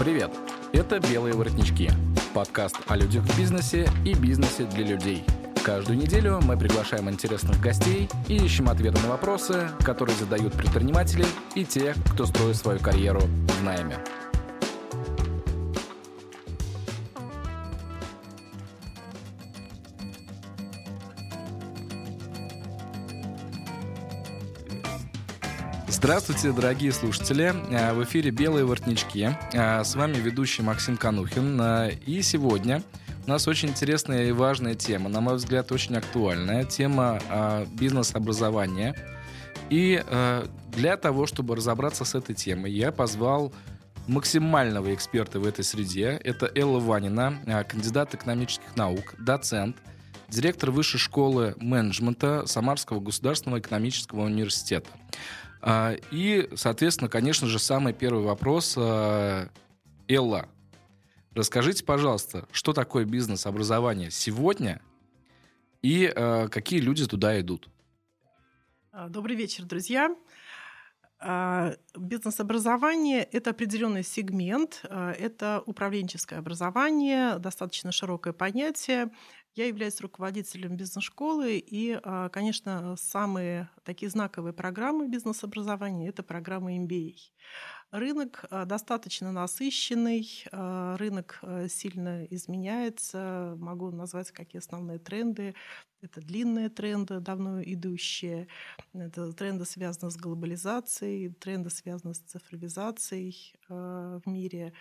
Привет! Это «Белые воротнички» – подкаст о людях в бизнесе и бизнесе для людей. Каждую неделю мы приглашаем интересных гостей и ищем ответы на вопросы, которые задают предприниматели и те, кто строит свою карьеру в найме. Здравствуйте, дорогие слушатели. Э, в эфире «Белые воротнички». Э, с вами ведущий Максим Канухин. Э, и сегодня у нас очень интересная и важная тема, на мой взгляд, очень актуальная. Тема бизнес-образования. И для того, чтобы разобраться с этой темой, я позвал максимального эксперта в этой среде. Это Элла Ванина, кандидат экономических наук, доцент, директор Высшей школы менеджмента Самарского государственного экономического университета. А, и, соответственно, конечно же, самый первый вопрос. А, Элла, расскажите, пожалуйста, что такое бизнес-образование сегодня и а, какие люди туда идут? Добрый вечер, друзья. Бизнес-образование – это определенный сегмент, это управленческое образование, достаточно широкое понятие. Я являюсь руководителем бизнес-школы, и, а, конечно, самые такие знаковые программы бизнес-образования – это программа MBA. Рынок а, достаточно насыщенный, а, рынок сильно изменяется. Могу назвать какие основные тренды. Это длинные тренды, давно идущие. Это тренды связаны с глобализацией, тренды связаны с цифровизацией в мире.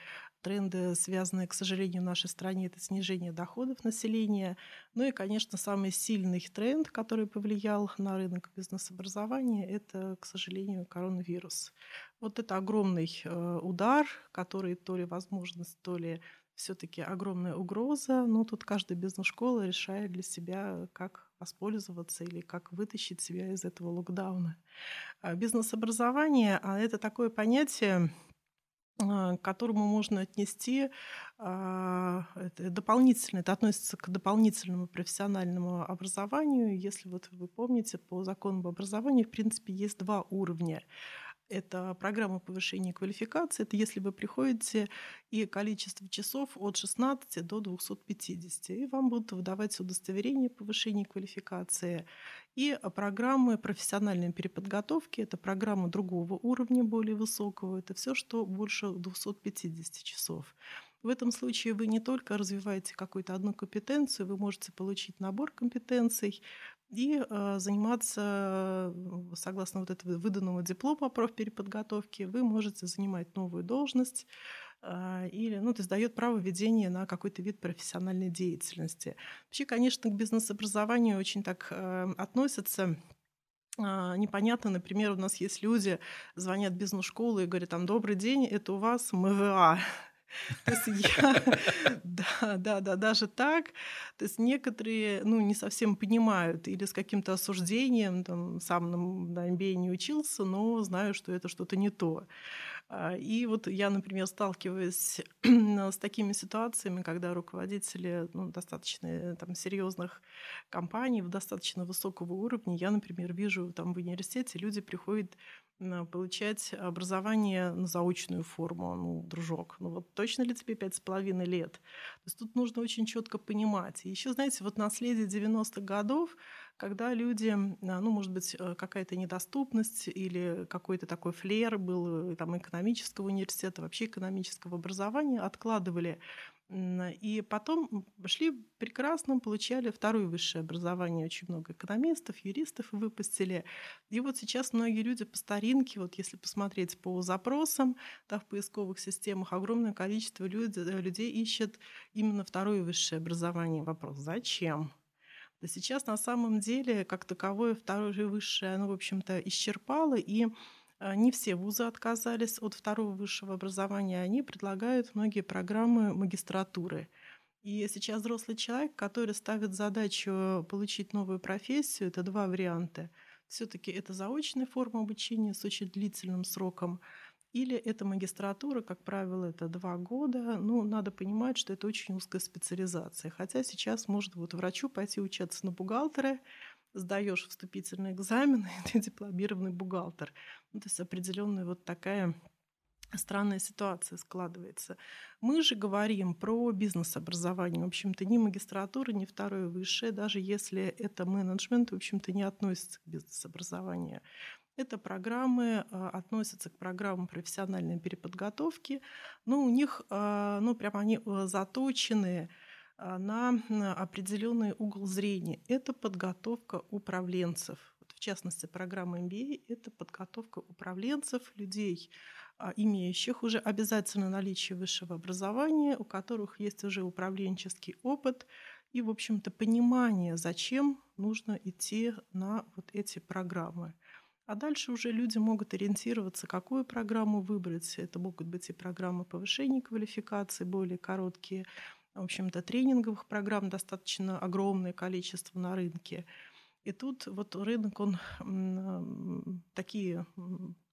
Тренды, связанные, к сожалению, в нашей стране, это снижение доходов населения. Ну и, конечно, самый сильный тренд, который повлиял на рынок бизнес-образования, это, к сожалению, коронавирус. Вот это огромный э, удар, который то ли возможность, то ли все-таки огромная угроза, но тут каждая бизнес-школа решает для себя, как воспользоваться или как вытащить себя из этого локдауна. А бизнес-образование а это такое понятие, а, к которому можно отнести а, это дополнительно, это относится к дополнительному профессиональному образованию. Если вот вы помните, по закону об образовании, в принципе, есть два уровня. Это программа повышения квалификации. Это если вы приходите и количество часов от 16 до 250. И вам будут выдавать удостоверение повышения квалификации. И программы профессиональной переподготовки. Это программы другого уровня, более высокого. Это все, что больше 250 часов. В этом случае вы не только развиваете какую-то одну компетенцию, вы можете получить набор компетенций, и э, заниматься, согласно вот этого выданного диплома профпереподготовки, вы можете занимать новую должность э, или, ну, то есть дает право ведения на какой-то вид профессиональной деятельности. Вообще, конечно, к бизнес-образованию очень так э, относятся непонятно, например, у нас есть люди, звонят в бизнес-школу и говорят, там, добрый день, это у вас МВА. То есть я, да, да, да, даже так. То есть некоторые, ну, не совсем понимают или с каким-то осуждением, там, сам на MBA не учился, но знаю, что это что-то не то. А, и вот я, например, сталкиваюсь с такими ситуациями, когда руководители ну, достаточно там, серьезных компаний, достаточно высокого уровня, я, например, вижу там в университете люди приходят получать образование на заочную форму. Ну, дружок, ну вот точно ли тебе пять с половиной лет? То есть тут нужно очень четко понимать. И еще, знаете, вот наследие 90-х годов, когда люди, а, ну, может быть, э, какая-то недоступность или какой-то такой флер был э, там экономического университета, вообще экономического образования, откладывали и потом шли прекрасно, получали второе высшее образование. Очень много экономистов, юристов выпустили. И вот сейчас многие люди по старинке, вот если посмотреть по запросам да, в поисковых системах, огромное количество людей, э, людей ищет именно второе высшее образование. Вопрос, зачем? Да сейчас на самом деле как таковое второе высшее, оно, в общем-то, исчерпало, и а, не все вузы отказались от второго высшего образования, они предлагают многие программы магистратуры. И сейчас взрослый человек, который ставит задачу получить новую профессию, это два варианта. Все-таки это заочная форма обучения с очень длительным сроком, или это магистратура, как правило, это два года. Ну, надо понимать, что это очень узкая специализация. Хотя сейчас можно вот врачу пойти учиться на бухгалтера, сдаешь вступительный экзамен, и ты дипломированный бухгалтер. Ну, то есть определенная вот такая странная ситуация складывается. Мы же говорим про бизнес-образование. В общем-то, ни магистратура, ни второе высшее, даже если это менеджмент, в общем-то, не относится к бизнес-образованию. Это программы а, относятся к программам профессиональной переподготовки, но у них, а, ну, прям они э, заточены на определенный угол зрения. Это подготовка управленцев. Вот в частности, программа MBA – это подготовка управленцев, людей, а, имеющих уже обязательно наличие высшего образования, у которых есть уже управленческий опыт и, в общем-то, понимание, зачем нужно идти на вот эти программы. А дальше уже люди могут ориентироваться, какую программу выбрать. Это могут быть и программы повышения квалификации, более короткие. В общем-то, тренинговых программ достаточно огромное количество на рынке. И тут вот рынок, он такие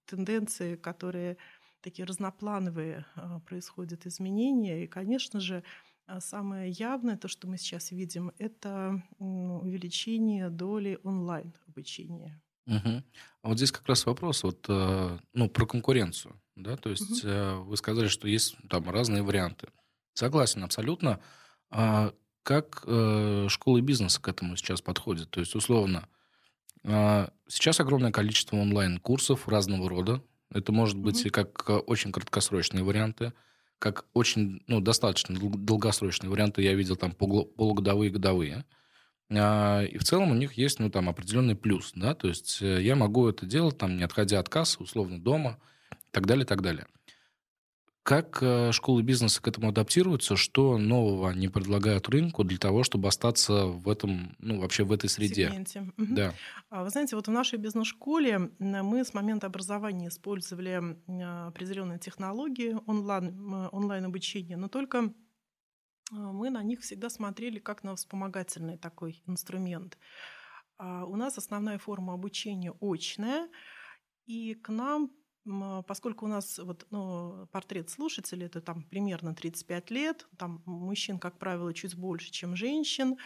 тенденции, которые такие разноплановые а, происходят изменения. И, конечно же, а, самое явное, то, что мы сейчас видим, это увеличение доли онлайн обучения. Угу. А вот здесь как раз вопрос вот, э, ну, про конкуренцию. Да? То есть угу. вы сказали, что есть там разные варианты. Согласен абсолютно. А как э, школы бизнеса к этому сейчас подходят? То есть, условно, сейчас огромное количество онлайн-курсов разного рода, это может быть mm-hmm. как очень краткосрочные варианты, как очень, ну, достаточно долгосрочные варианты. Я видел там полугодовые, годовые. А, и в целом у них есть, ну, там, определенный плюс, да, то есть э, я могу это делать, там, не отходя от кассы, условно, дома, и так далее, и так далее. Как э, школы бизнеса к этому адаптируются? Что нового они предлагают рынку для того, чтобы остаться в этом, ну, вообще в этой среде? Сегменте. Да. А, вы знаете, вот в нашей бизнес-школе мы с момента образования использовали а, определенные технологии онлайн, онлайн-обучения, но только мы на них всегда смотрели как на вспомогательный такой инструмент. У нас основная форма обучения очная, и к нам поскольку у нас вот, ну, портрет слушателей это там примерно 35 лет, там мужчин, как правило, чуть больше, чем женщин,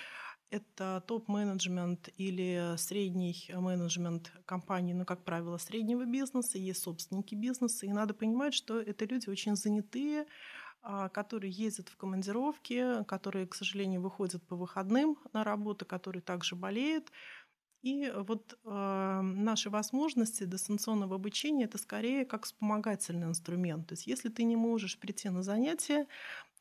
это топ-менеджмент или средний менеджмент компании, ну, как правило, среднего бизнеса, есть собственники бизнеса, и надо понимать, что это люди очень занятые, а, которые ездят в командировки, которые, к сожалению, выходят по выходным на работу, которые также болеют, и вот э, наши возможности дистанционного обучения это скорее как вспомогательный инструмент. То есть если ты не можешь прийти на занятия,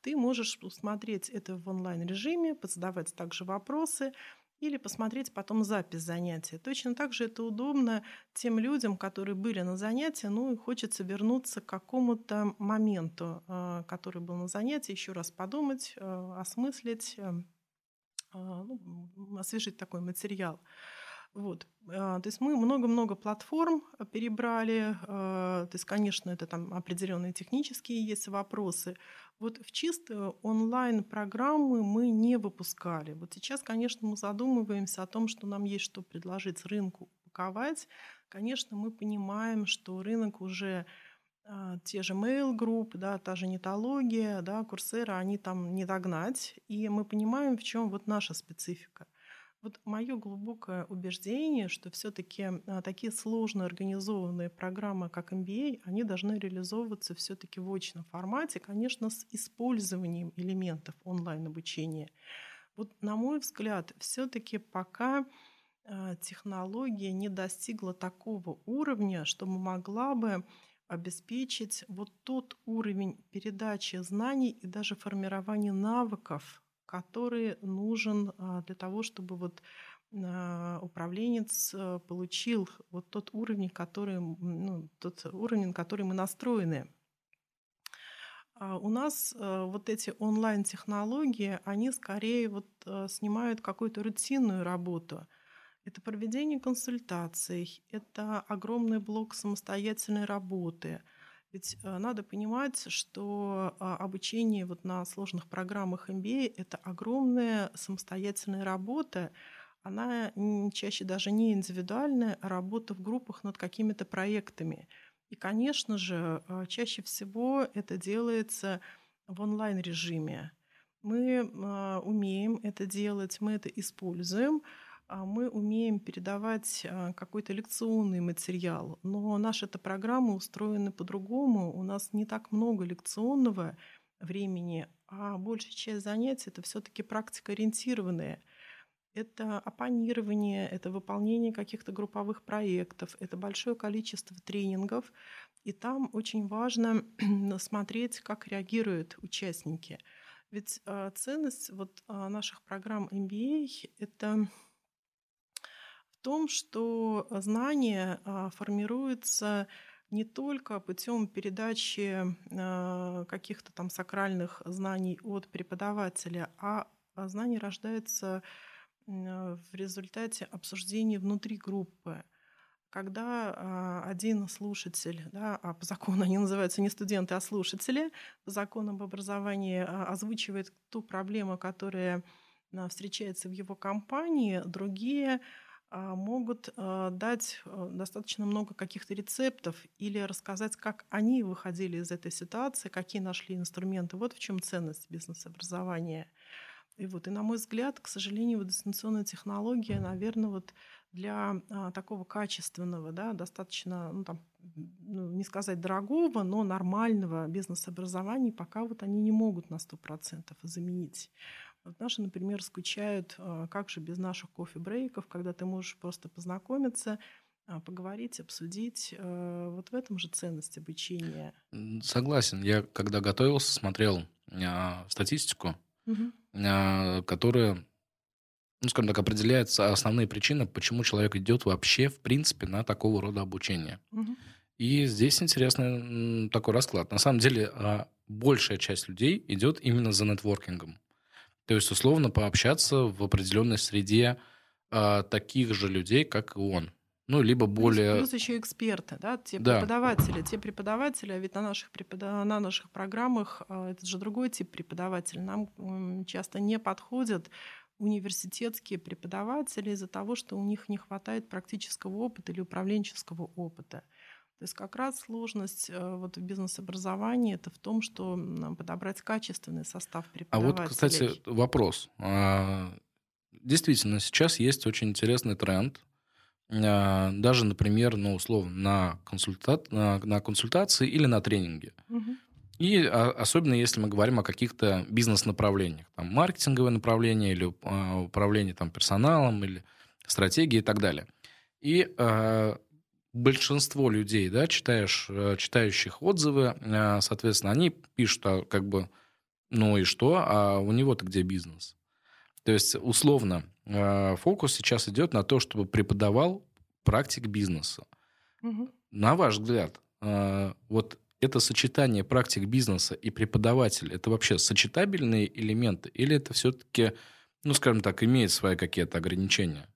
ты можешь посмотреть это в онлайн-режиме, задавать также вопросы или посмотреть потом запись занятия. Точно так же это удобно тем людям, которые были на занятии, ну и хочется вернуться к какому-то моменту, э, который был на занятии, еще раз подумать, э, осмыслить, э, ну, освежить такой материал. Вот. То есть мы много-много платформ перебрали. То есть, конечно, это там определенные технические есть вопросы. Вот в чисто онлайн-программы мы не выпускали. Вот сейчас, конечно, мы задумываемся о том, что нам есть что предложить рынку упаковать. Конечно, мы понимаем, что рынок уже а, те же Mail Group, да, та же нетология, да, курсера, они там не догнать. И мы понимаем, в чем вот наша специфика – вот мое глубокое убеждение, что все-таки а, такие сложно организованные программы, как MBA, они должны реализовываться все-таки в очном формате, конечно, с использованием элементов онлайн-обучения. Вот, на мой взгляд, все-таки пока а, технология не достигла такого уровня, чтобы могла бы обеспечить вот тот уровень передачи знаний и даже формирования навыков который нужен а, для того, чтобы вот а, управленец э, получил вот тот уровень, который, ну, тот уровень, на который мы настроены. А у нас э, вот эти онлайн-технологии, они скорее вот э, снимают какую-то рутинную работу. Это проведение консультаций, это огромный блок самостоятельной работы – ведь э, надо понимать, что а, обучение вот на сложных программах MBA — это огромная самостоятельная работа. Она чаще даже не индивидуальная, а работа в группах над какими-то проектами. И, конечно же, э, чаще всего это делается в онлайн-режиме. Мы э, умеем это делать, мы это используем. А, мы умеем передавать а, какой-то лекционный материал, но наша эта программа устроена по-другому. У нас не так много лекционного времени, а большая часть занятий это все-таки практика ориентированная. Это оппонирование, это выполнение каких-то групповых проектов, это большое количество тренингов. И там очень важно смотреть, как реагируют участники. Ведь э, ценность вот, наших программ MBA — это том, что знание э, формируется не только путем передачи э, каких-то там сакральных знаний от преподавателя, а знание рождается в результате обсуждения внутри группы. Когда а, один слушатель, да, а по закону они называются не студенты, а слушатели, по закону об образовании а, озвучивает ту проблему, которая встречается в его компании, другие могут дать достаточно много каких-то рецептов или рассказать, как они выходили из этой ситуации, какие нашли инструменты. Вот в чем ценность бизнес-образования. И вот, и на мой взгляд, к сожалению, вот дистанционная технология, наверное, вот для а, такого качественного, да, достаточно, ну, там, ну, не сказать дорогого, но нормального бизнес-образования пока вот они не могут на 100% заменить. Вот наши, например, скучают, а, как же без наших кофе-брейков, когда ты можешь просто познакомиться, а, поговорить, обсудить. А, вот в этом же ценность обучения. Согласен. Я когда готовился, смотрел статистику угу. которая, ну, скажем так, определяется основные причины, почему человек идет вообще, в принципе, на такого рода обучение. Угу. И здесь интересный такой расклад. На самом деле, большая часть людей идет именно за нетворкингом. То есть, условно, пообщаться в определенной среде а, таких же людей, как и он. Ну, либо более... Плюс, плюс еще эксперты, да, те да. преподаватели. Те преподаватели, а ведь на наших, препод... на наших программах а, это же другой тип преподавателя. Нам часто не подходят университетские преподаватели из-за того, что у них не хватает практического опыта или управленческого опыта. То есть как раз сложность э, вот в бизнес-образовании это в том, что подобрать качественный состав преподавателей. А вот, кстати, вопрос. А, действительно, сейчас есть очень интересный тренд а, даже, например, ну, условно, на, консульта... на, на консультации или на тренинге. Угу. И а, особенно если мы говорим о каких-то бизнес-направлениях, там, маркетинговое направление или управление там, персоналом или стратегии и так далее. И большинство людей, да, читаешь, э, читающих отзывы, а, соответственно, они пишут, а, как бы, ну и что, а у него-то где бизнес? То есть, условно, э, фокус сейчас идет на то, чтобы преподавал практик бизнеса. Угу. На ваш взгляд, э, вот это сочетание практик бизнеса и преподаватель, это вообще сочетабельные элементы? Или это все-таки, ну, скажем так, имеет свои какие-то ограничения?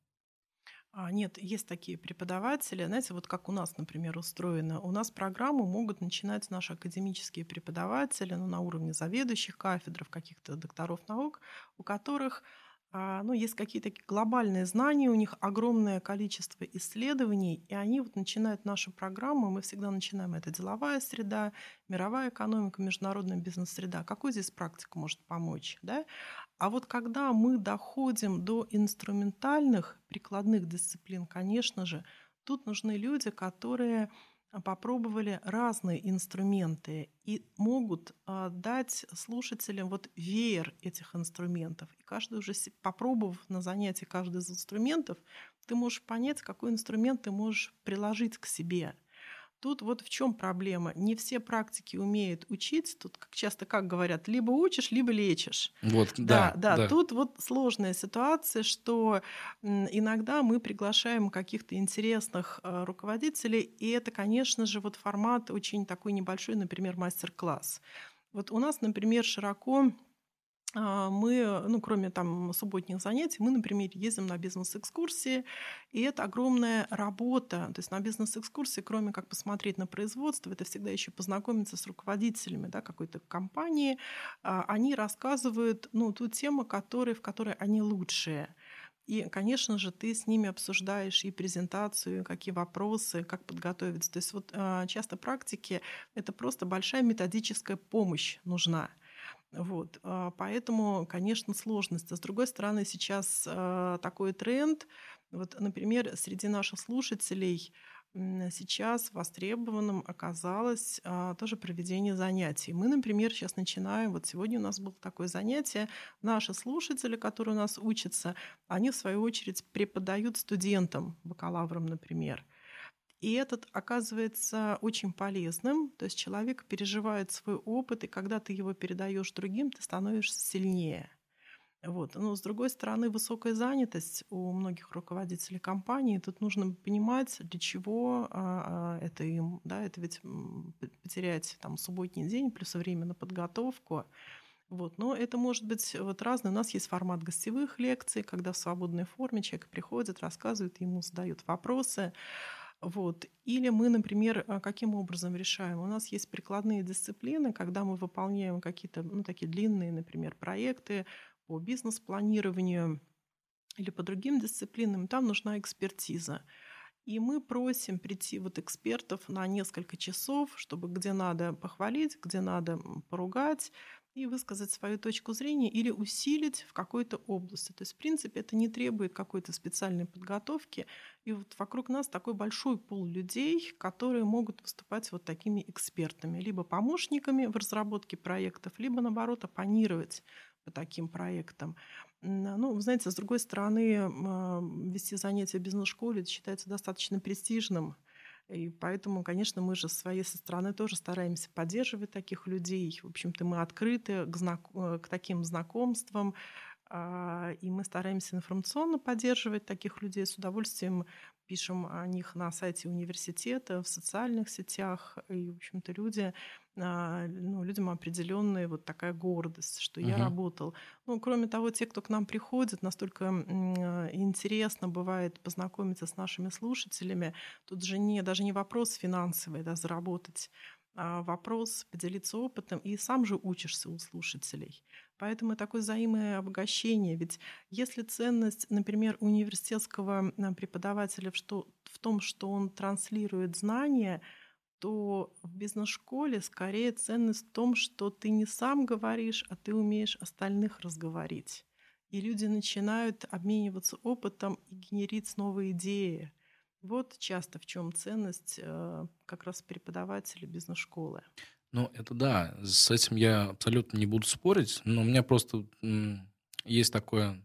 А, нет, есть такие преподаватели. Знаете, вот как у нас, например, устроено. У нас программу могут начинать наши академические преподаватели ну, на уровне заведующих кафедров, каких-то докторов наук, у которых а, ну, есть какие-то глобальные знания, у них огромное количество исследований, и они вот начинают нашу программу, мы всегда начинаем, это деловая среда, мировая экономика, международная бизнес-среда. Какой здесь практика может помочь? Да? А вот когда мы доходим до инструментальных прикладных дисциплин, конечно же, тут нужны люди, которые попробовали разные инструменты и могут а, дать слушателям вот веер этих инструментов. И каждый уже попробовав на занятии каждый из инструментов, ты можешь понять, какой инструмент ты можешь приложить к себе. Тут вот в чем проблема. Не все практики умеют учить. Тут как часто как говорят, либо учишь, либо лечишь. Вот, да, да, да. Тут вот сложная ситуация, что иногда мы приглашаем каких-то интересных э, руководителей, и это, конечно же, вот формат очень такой небольшой, например, мастер-класс. Вот у нас, например, широко мы, ну, кроме там субботних занятий, мы, например, ездим на бизнес-экскурсии, и это огромная работа. То есть на бизнес-экскурсии, кроме как посмотреть на производство, это всегда еще познакомиться с руководителями да, какой-то компании. А, они рассказывают ну, ту тему, который, в которой они лучшие. И, конечно же, ты с ними обсуждаешь и презентацию, какие вопросы, как подготовиться. То есть вот а, часто практики — это просто большая методическая помощь нужна. Вот. А, поэтому, конечно, сложность. А с другой стороны, сейчас а, такой тренд. Вот, например, среди наших слушателей сейчас востребованным оказалось тоже проведение занятий. Мы, например, сейчас начинаем, вот сегодня у нас было такое занятие, наши слушатели, которые у нас учатся, они, в свою очередь, преподают студентам, бакалаврам, например. И этот оказывается очень полезным. То есть человек переживает свой опыт, и когда ты его передаешь другим, ты становишься сильнее. Вот. Но с другой стороны, высокая занятость у многих руководителей компаний. Тут нужно понимать, для чего а, а, это им. Да? Это ведь потерять там, субботний день плюс время на подготовку. Вот. Но это может быть вот разное. У нас есть формат гостевых лекций, когда в свободной форме человек приходит, рассказывает, ему задают вопросы. Вот. Или мы, например, а, каким образом решаем? У нас есть прикладные дисциплины, когда мы выполняем какие-то ну, такие длинные, например, проекты по бизнес-планированию или по другим дисциплинам, там нужна экспертиза. И мы просим прийти вот экспертов на несколько часов, чтобы где надо похвалить, где надо поругать, и высказать свою точку зрения или усилить в какой-то области. То есть, в принципе, это не требует какой-то специальной подготовки. И вот вокруг нас такой большой пул людей, которые могут выступать вот такими экспертами, либо помощниками в разработке проектов, либо, наоборот, оппонировать по таким проектам. Ну, вы знаете, с другой стороны, вести занятия в бизнес-школе считается достаточно престижным и поэтому, конечно, мы же с своей стороны тоже стараемся поддерживать таких людей. В общем-то, мы открыты к, знак... Э, к таким знакомствам, и мы стараемся информационно поддерживать таких людей. С удовольствием пишем о них на сайте университета, в социальных сетях. И, в общем-то, люди, а, ну, людям определенная вот такая гордость, что угу. я работал. Ну, кроме того, те, кто к нам приходит, настолько интересно бывает познакомиться с нашими слушателями. Тут же не, даже не вопрос финансовый, да, заработать, а вопрос поделиться опытом, и сам же учишься у слушателей. Поэтому такое взаимное обогащение. Ведь если ценность, например, университетского преподавателя в, что, в том, что он транслирует знания, то в бизнес-школе скорее ценность в том, что ты не сам говоришь, а ты умеешь остальных разговорить. И люди начинают обмениваться опытом и генерить новые идеи. Вот часто в чем ценность э, как раз преподавателя бизнес-школы. Ну, это да, с этим я абсолютно не буду спорить, но у меня просто есть такое,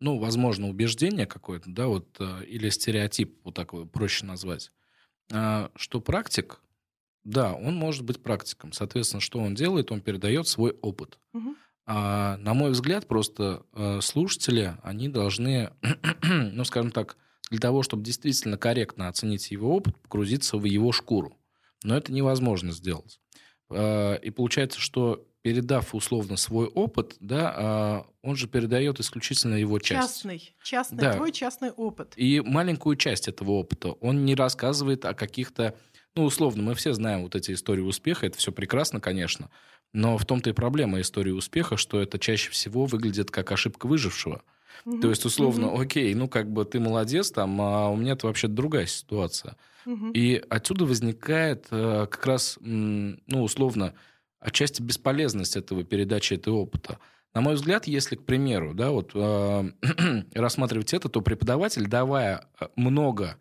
ну, возможно, убеждение какое-то, да, вот, э, или стереотип, вот так проще назвать, а, что практик, да, он может быть практиком. Соответственно, что он делает? Он передает свой опыт. Угу. А, на мой взгляд, просто э, слушатели, они должны, ну, скажем так, для того, чтобы действительно корректно оценить его опыт, погрузиться в его шкуру. Но это невозможно сделать. А, и получается, что передав условно свой опыт, да, а, он же передает исключительно его часть. Частный, частный, да. твой частный опыт. И маленькую часть этого опыта. Он не рассказывает о каких-то, ну, условно, мы все знаем вот эти истории успеха, это все прекрасно, конечно, но в том-то и проблема истории успеха, что это чаще всего выглядит как ошибка выжившего. Угу. То есть, условно, угу. окей, ну, как бы ты молодец, там, а у меня-то вообще другая ситуация. Угу. И отсюда возникает э, как раз, ну, условно, отчасти бесполезность этого передачи этого опыта. На мой взгляд, если, к примеру, да, вот э, рассматривать это, то преподаватель, давая э, много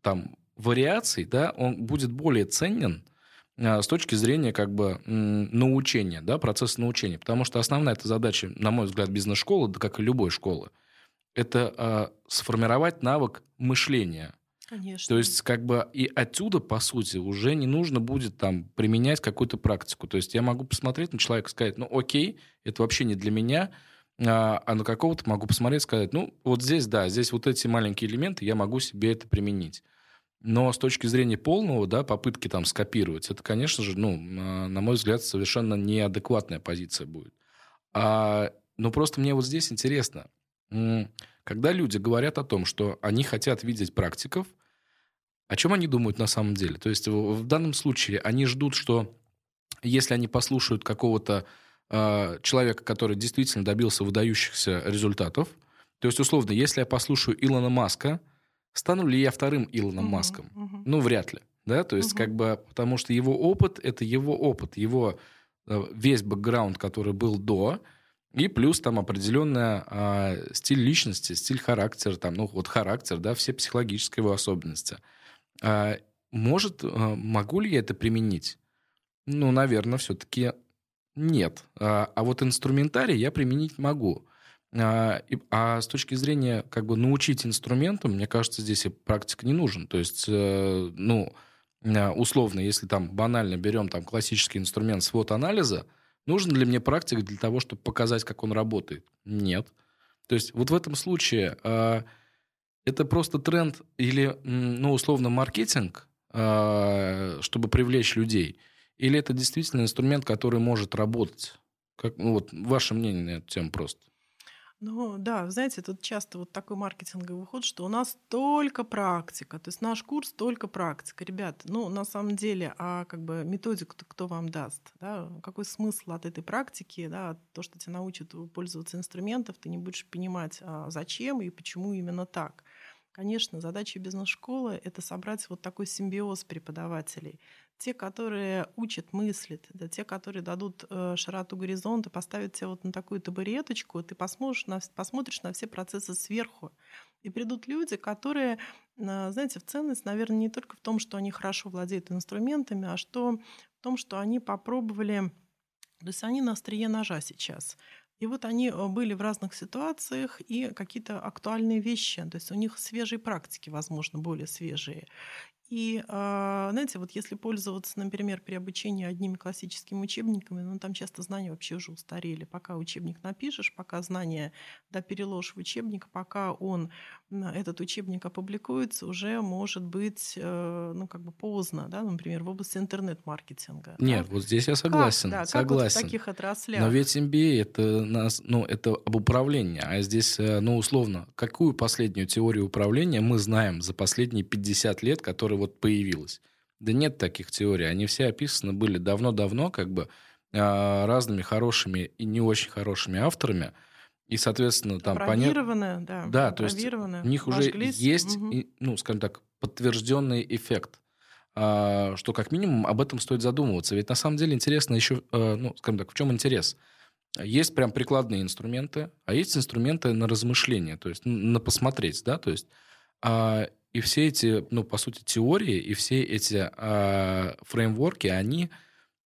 там вариаций, да, он будет более ценен с точки зрения как бы научения, да, процесса научения. Потому что основная эта задача, на мой взгляд, бизнес-школы, да как и любой школы, это э, сформировать навык мышления. Конечно. То есть, как бы и отсюда, по сути, уже не нужно будет там применять какую-то практику. То есть я могу посмотреть на человека и сказать, ну окей, это вообще не для меня, а, а на какого-то могу посмотреть и сказать, ну вот здесь, да, здесь вот эти маленькие элементы, я могу себе это применить. Но с точки зрения полного, да, попытки там скопировать, это, конечно же, ну, на мой взгляд, совершенно неадекватная позиция будет. А, ну, просто мне вот здесь интересно, когда люди говорят о том, что они хотят видеть практиков, о чем они думают на самом деле? То есть в данном случае они ждут, что если они послушают какого-то э, человека, который действительно добился выдающихся результатов, то есть условно, если я послушаю Илона Маска, стану ли я вторым Илоном Маском? Uh-huh. Ну, вряд ли. Да? То есть, uh-huh. как бы, потому что его опыт это его опыт, его весь бэкграунд, который был до, и плюс там определенная а, стиль личности, стиль характера, там, ну вот характер, да, все психологические его особенности. А, может, а, могу ли я это применить? Ну, наверное, все-таки нет. А, а вот инструментарий я применить могу. А, и, а с точки зрения как бы научить инструментам, мне кажется, здесь и практика не нужен. То есть, э, ну, а, условно, если там банально берем там классический инструмент свод-анализа, нужен ли мне практик для того, чтобы показать, как он работает? Нет. То есть вот в этом случае э, это просто тренд или, ну, условно, маркетинг, э, чтобы привлечь людей, или это действительно инструмент, который может работать? Как, ну, вот ваше мнение на эту тему просто. Ну да, знаете, тут часто вот такой маркетинговый выход, что у нас только практика, то есть наш курс только практика. Ребят, ну на самом деле, а как бы методику кто вам даст? Да? Какой смысл от этой практики? Да? То, что тебя научат пользоваться инструментов, ты не будешь понимать, а зачем и почему именно так. Конечно, задача бизнес-школы — это собрать вот такой симбиоз преподавателей те, которые учат мыслить, да, те, которые дадут э, широту горизонта, поставят тебя вот на такую табуреточку, ты посмотришь на, посмотришь на все процессы сверху. И придут люди, которые, э, знаете, в ценность, наверное, не только в том, что они хорошо владеют инструментами, а что в том, что они попробовали, то есть они на острие ножа сейчас. И вот они э, были в разных ситуациях и какие-то актуальные вещи, то есть у них свежие практики, возможно, более свежие. И, а, знаете, вот если пользоваться, например, при обучении одними классическими учебниками, ну, там часто знания вообще уже устарели. Пока учебник напишешь, пока знания да, переложишь в учебник, пока он, этот учебник опубликуется, уже может быть, э, ну, как бы поздно, да, например, в области интернет-маркетинга. Нет, да? вот здесь я согласен. Как, да, согласен. Как вот в таких отраслях. Но ведь MBA это, нас, ну, это об управлении, а здесь, э, ну, условно, какую последнюю теорию управления мы знаем за последние 50 лет, которые вот появилась. Да нет таких теорий. Они все описаны были давно-давно, как бы а, разными хорошими и не очень хорошими авторами. И, соответственно, там понятно. Да, да то есть у них уже есть, угу. ну, скажем так, подтвержденный эффект а, что как минимум об этом стоит задумываться. Ведь на самом деле интересно еще, а, ну, скажем так, в чем интерес? Есть прям прикладные инструменты, а есть инструменты на размышление, то есть на посмотреть, да, то есть и все эти, ну, по сути, теории и все эти э, фреймворки, они,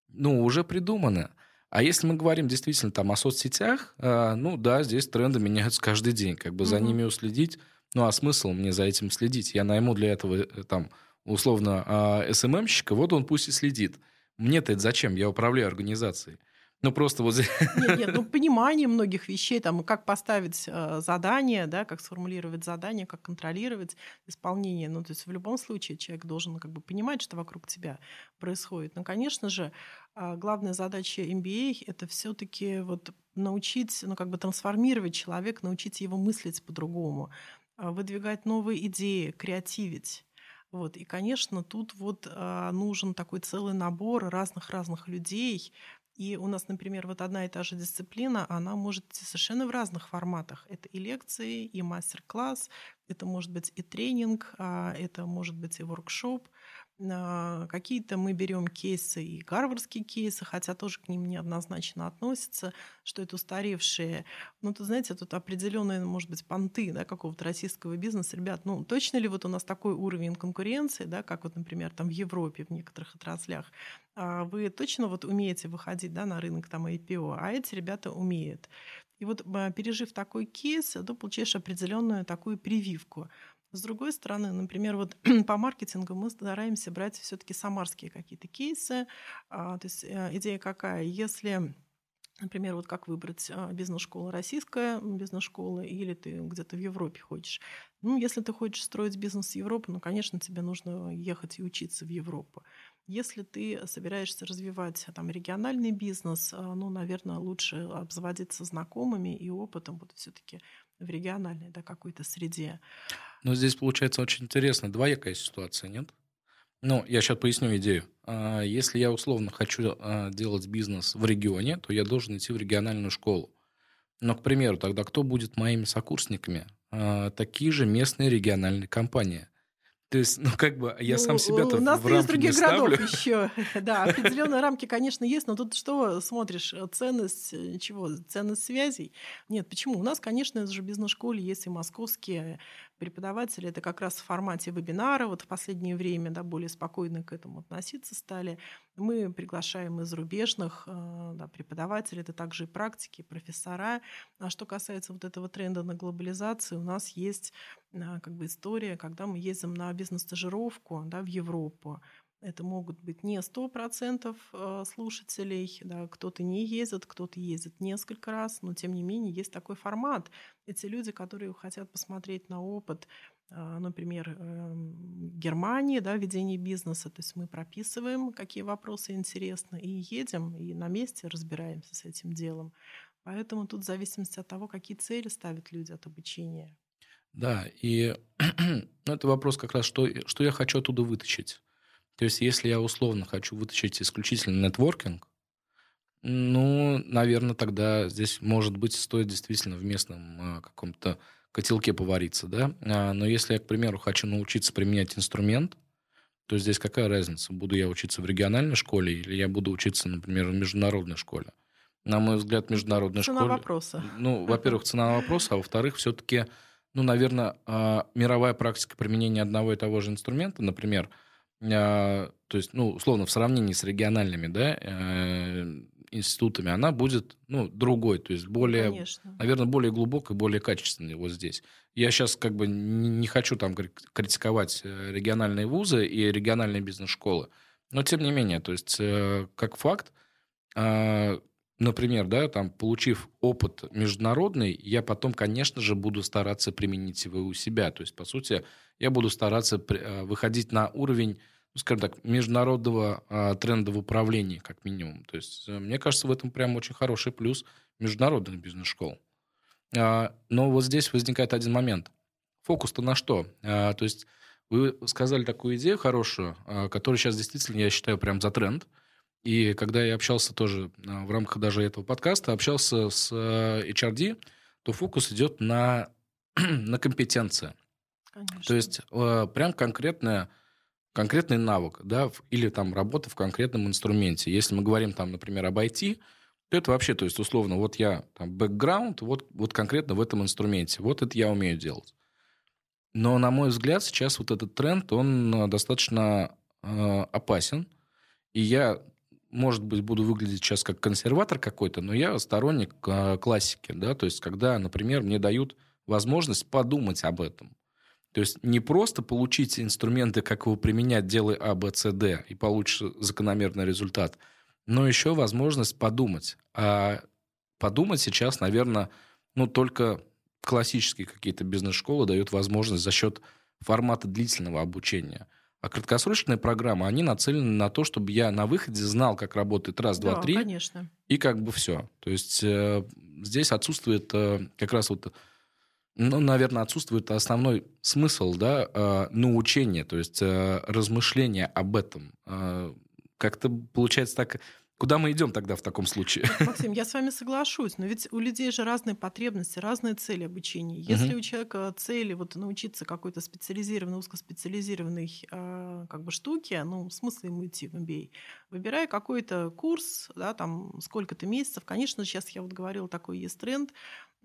ну, уже придуманы. А если мы говорим действительно там о соцсетях, э, ну да, здесь тренды меняются каждый день, как бы за ними уследить. Ну а смысл мне за этим следить? Я найму для этого э, там условно э, СММщика, вот он пусть и следит. Мне-то это зачем? Я управляю организацией. Ну, просто вот. Нет, нет, ну, понимание многих вещей, там, как поставить э, задание, да, как сформулировать задание, как контролировать исполнение. Ну, то есть в любом случае человек должен как бы понимать, что вокруг тебя происходит. Но, конечно же, э, главная задача MBA — это все таки вот научить, ну, как бы трансформировать человека, научить его мыслить по-другому, э, выдвигать новые идеи, креативить. Вот. И, конечно, тут вот э, нужен такой целый набор разных-разных людей, и у нас, например, вот одна и та же дисциплина, она может идти совершенно в разных форматах. Это и лекции, и мастер-класс, это может быть и тренинг, а, это может быть и воркшоп. А, какие-то мы берем кейсы и гарвардские кейсы, хотя тоже к ним неоднозначно относятся, что это устаревшие. Ну, то знаете, тут определенные, может быть, понты да, какого-то российского бизнеса. Ребят, ну, точно ли вот у нас такой уровень конкуренции, да, как вот, например, там в Европе в некоторых отраслях, а вы точно вот умеете выходить да, на рынок там IPO, а эти ребята умеют. И вот пережив такой кейс, ты получаешь определенную такую прививку. С другой стороны, например, вот по маркетингу мы стараемся брать все-таки самарские какие-то кейсы. А, то есть э, идея какая? Если Например, вот как выбрать а, бизнес-школа российская бизнес-школа или ты где-то в Европе хочешь. Ну, если ты хочешь строить бизнес в Европе, ну, конечно, тебе нужно ехать и учиться в Европу. Если ты собираешься развивать там региональный бизнес, а, ну, наверное, лучше обзаводиться знакомыми и опытом вот все-таки в региональной да, какой-то среде. Но здесь получается очень интересно, двоякая ситуация, нет? Ну, я сейчас поясню идею. А, если я условно хочу а, делать бизнес в регионе, то я должен идти в региональную школу. Но, к примеру, тогда кто будет моими сокурсниками? А, такие же местные региональные компании. То есть, ну, как бы я сам себя У нас в рамки других городов еще. Да, определенные рамки, конечно, есть, но тут что смотришь? Ценность э, чего? Ценность связей? Нет, почему? У нас, конечно же, в бизнес-школе есть и московские преподаватели. Это как раз в формате вебинара. Вот в последнее время да, более спокойно к этому относиться стали. Мы приглашаем из зарубежных э, да, преподавателей. Это также и практики, и профессора. А что касается вот этого тренда на глобализацию, у нас есть а, как бы история, когда мы ездим на бизнес-стажировку да, в Европу. Это могут быть не 100% э, слушателей, да, кто-то не ездит, кто-то ездит несколько раз, но тем не менее есть такой формат. Эти люди, которые хотят посмотреть на опыт, а, например, эм, Германии, да, ведения бизнеса, то есть мы прописываем, какие вопросы интересны, и едем, и на месте разбираемся с этим делом. Поэтому тут в зависимости от того, какие цели ставят люди от обучения. Да, и ну, это вопрос как раз, что, что я хочу оттуда вытащить. То есть, если я условно хочу вытащить исключительно нетворкинг, ну, наверное, тогда здесь, может быть, стоит действительно в местном а, каком-то котелке повариться, да. А, но если я, к примеру, хочу научиться применять инструмент, то здесь какая разница, буду я учиться в региональной школе или я буду учиться, например, в международной школе. На мой взгляд, международная Цена школа... вопроса. Ну, во-первых, цена вопроса, а во-вторых, все-таки, ну, наверное, а, мировая практика применения одного и того же инструмента, например, то есть, ну, условно, в сравнении с региональными, да, э, институтами, она будет, ну, другой, то есть более, Конечно. наверное, более глубокой, более качественной вот здесь. Я сейчас как бы не хочу там кри- критиковать э, региональные вузы и региональные бизнес-школы, но тем не менее, то есть э, как факт, а, например, да, там, получив опыт международный, я потом, конечно же, буду стараться применить его у себя. То есть, по сути, я буду стараться э, выходить на уровень, ну, скажем так, международного а, тренда в управлении, как минимум. То есть, э, мне кажется, в этом прям очень хороший плюс международных бизнес-школ. А, Но вот здесь возникает один момент. Фокус-то на что? А, То есть, вы сказали такую идею хорошую, а, которая сейчас действительно, я считаю, прям за тренд. И когда я общался тоже а, в рамках даже этого подкаста, общался с э, HRD, то фокус идет на, на компетенции. Конечно. То есть э, прям конкретная, конкретный навык, да, или там работа в конкретном инструменте. Если мы говорим там, например, об IT, то это вообще, то есть условно, вот я там бэкграунд, вот, вот конкретно в этом инструменте, вот это я умею делать. Но, на мой взгляд, сейчас вот этот тренд, он э, достаточно э, опасен. И я, может быть, буду выглядеть сейчас как консерватор какой-то, но я сторонник э, классики, да, то есть когда, например, мне дают возможность подумать об этом. То есть не просто получить инструменты, как его применять, делай А, Б, С, Д, и получишь закономерный результат, но еще возможность подумать. А подумать сейчас, наверное, ну, только классические какие-то бизнес-школы дают возможность за счет формата длительного обучения. А краткосрочные программы, они нацелены на то, чтобы я на выходе знал, как работает раз, два, да, три, конечно. и как бы все. То есть э, здесь отсутствует э, как раз вот, ну, наверное, отсутствует основной смысл, да, э, научения, то есть э, размышления об этом. Э, как-то получается так... Куда мы идем тогда в таком случае? Максим, я с вами соглашусь, но ведь у людей же разные потребности, разные цели обучения. Если Мгм. у человека цели вот научиться какой-то специализированной, узкоспециализированной а, как бы штуке, ну, смысл ему идти в MBA? Выбирая какой-то курс, да, там сколько-то месяцев, конечно, сейчас я вот говорила, такой есть тренд, а,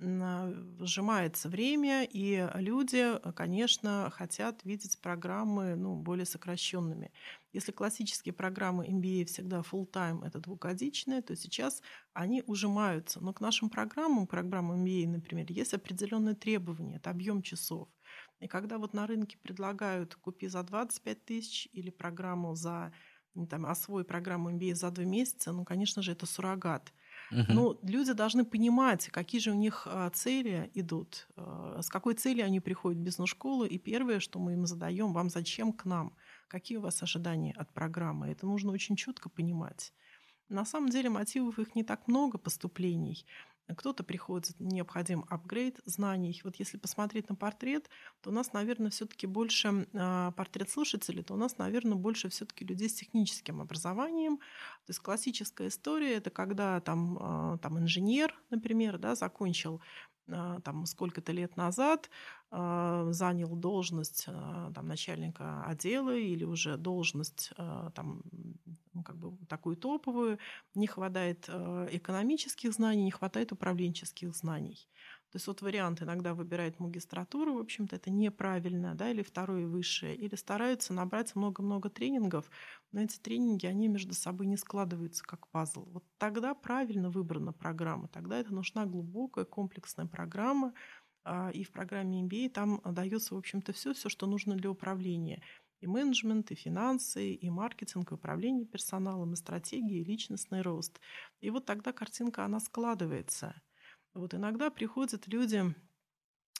сжимается время, и люди, конечно, хотят видеть программы ну, более сокращенными. Если классические программы MBA всегда full-time, это двухгодичные, то сейчас они ужимаются. Но к нашим программам, программам MBA, например, есть определенные требования, это объем часов. И когда вот на рынке предлагают купи за 25 тысяч или программу за ну, там, освой программу MBA за два месяца, ну, конечно же, это суррогат. Мгм. Ну, люди должны понимать, какие же у них а, цели идут, а, с какой целью они приходят в бизнес-школу. И первое, что мы им задаем, вам зачем к нам? Какие у вас ожидания от программы? Это нужно очень четко понимать. На самом деле мотивов их не так много поступлений. кто-то приходит, необходим апгрейд знаний. Вот если посмотреть на портрет, то у нас, наверное, все-таки больше а, портрет слушателей, то у нас, наверное, больше все-таки людей с техническим образованием. То есть классическая история это когда там, а, там инженер, например, да, закончил а, там сколько-то лет назад занял должность там, начальника отдела или уже должность там, ну, как бы такую топовую, не хватает экономических знаний, не хватает управленческих знаний. То есть вот вариант иногда выбирает магистратуру, в общем-то, это неправильно, да, или второе высшее, или стараются набрать много-много тренингов, но эти тренинги, они между собой не складываются как пазл. Вот тогда правильно выбрана программа, тогда это нужна глубокая комплексная программа, а, и в программе MBA там дается, в общем-то, все, все, что нужно для управления и менеджмент, и финансы, и маркетинг, и управление персоналом, и стратегии, и личностный рост. И вот тогда картинка, она складывается. Вот иногда приходят люди,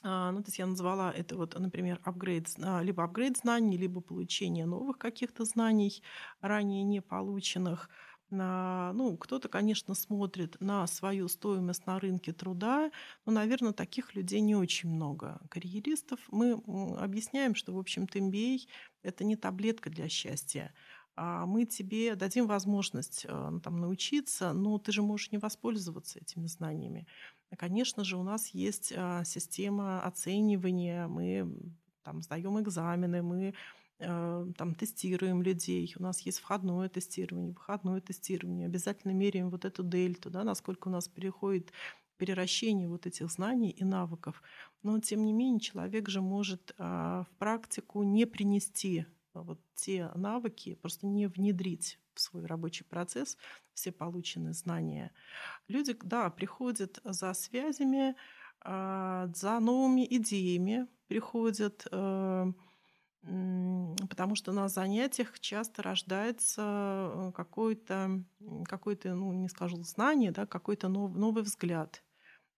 а, ну, то есть я назвала это вот, например, апгрейд, а, либо апгрейд знаний, либо получение новых каких-то знаний, ранее не полученных – ну, кто-то, конечно, смотрит на свою стоимость на рынке труда, но, наверное, таких людей не очень много. Карьеристов мы объясняем, что, в общем-то, MBA — это не таблетка для счастья. А мы тебе дадим возможность ну, там, научиться, но ты же можешь не воспользоваться этими знаниями. Конечно же, у нас есть а, система оценивания, мы там, сдаем экзамены, мы Э, там тестируем людей, у нас есть входное тестирование, выходное тестирование, обязательно меряем вот эту дельту, да, насколько у нас переходит переращение вот этих знаний и навыков. Но тем не менее человек же может а, в практику не принести вот те навыки, просто не внедрить в свой рабочий процесс все полученные знания. Люди, да, приходят за связями, а, за новыми идеями, приходят э, Потому что на занятиях часто рождается э, какое-то, какое-то ну, не скажу, знание, да, какой-то нов, новый взгляд.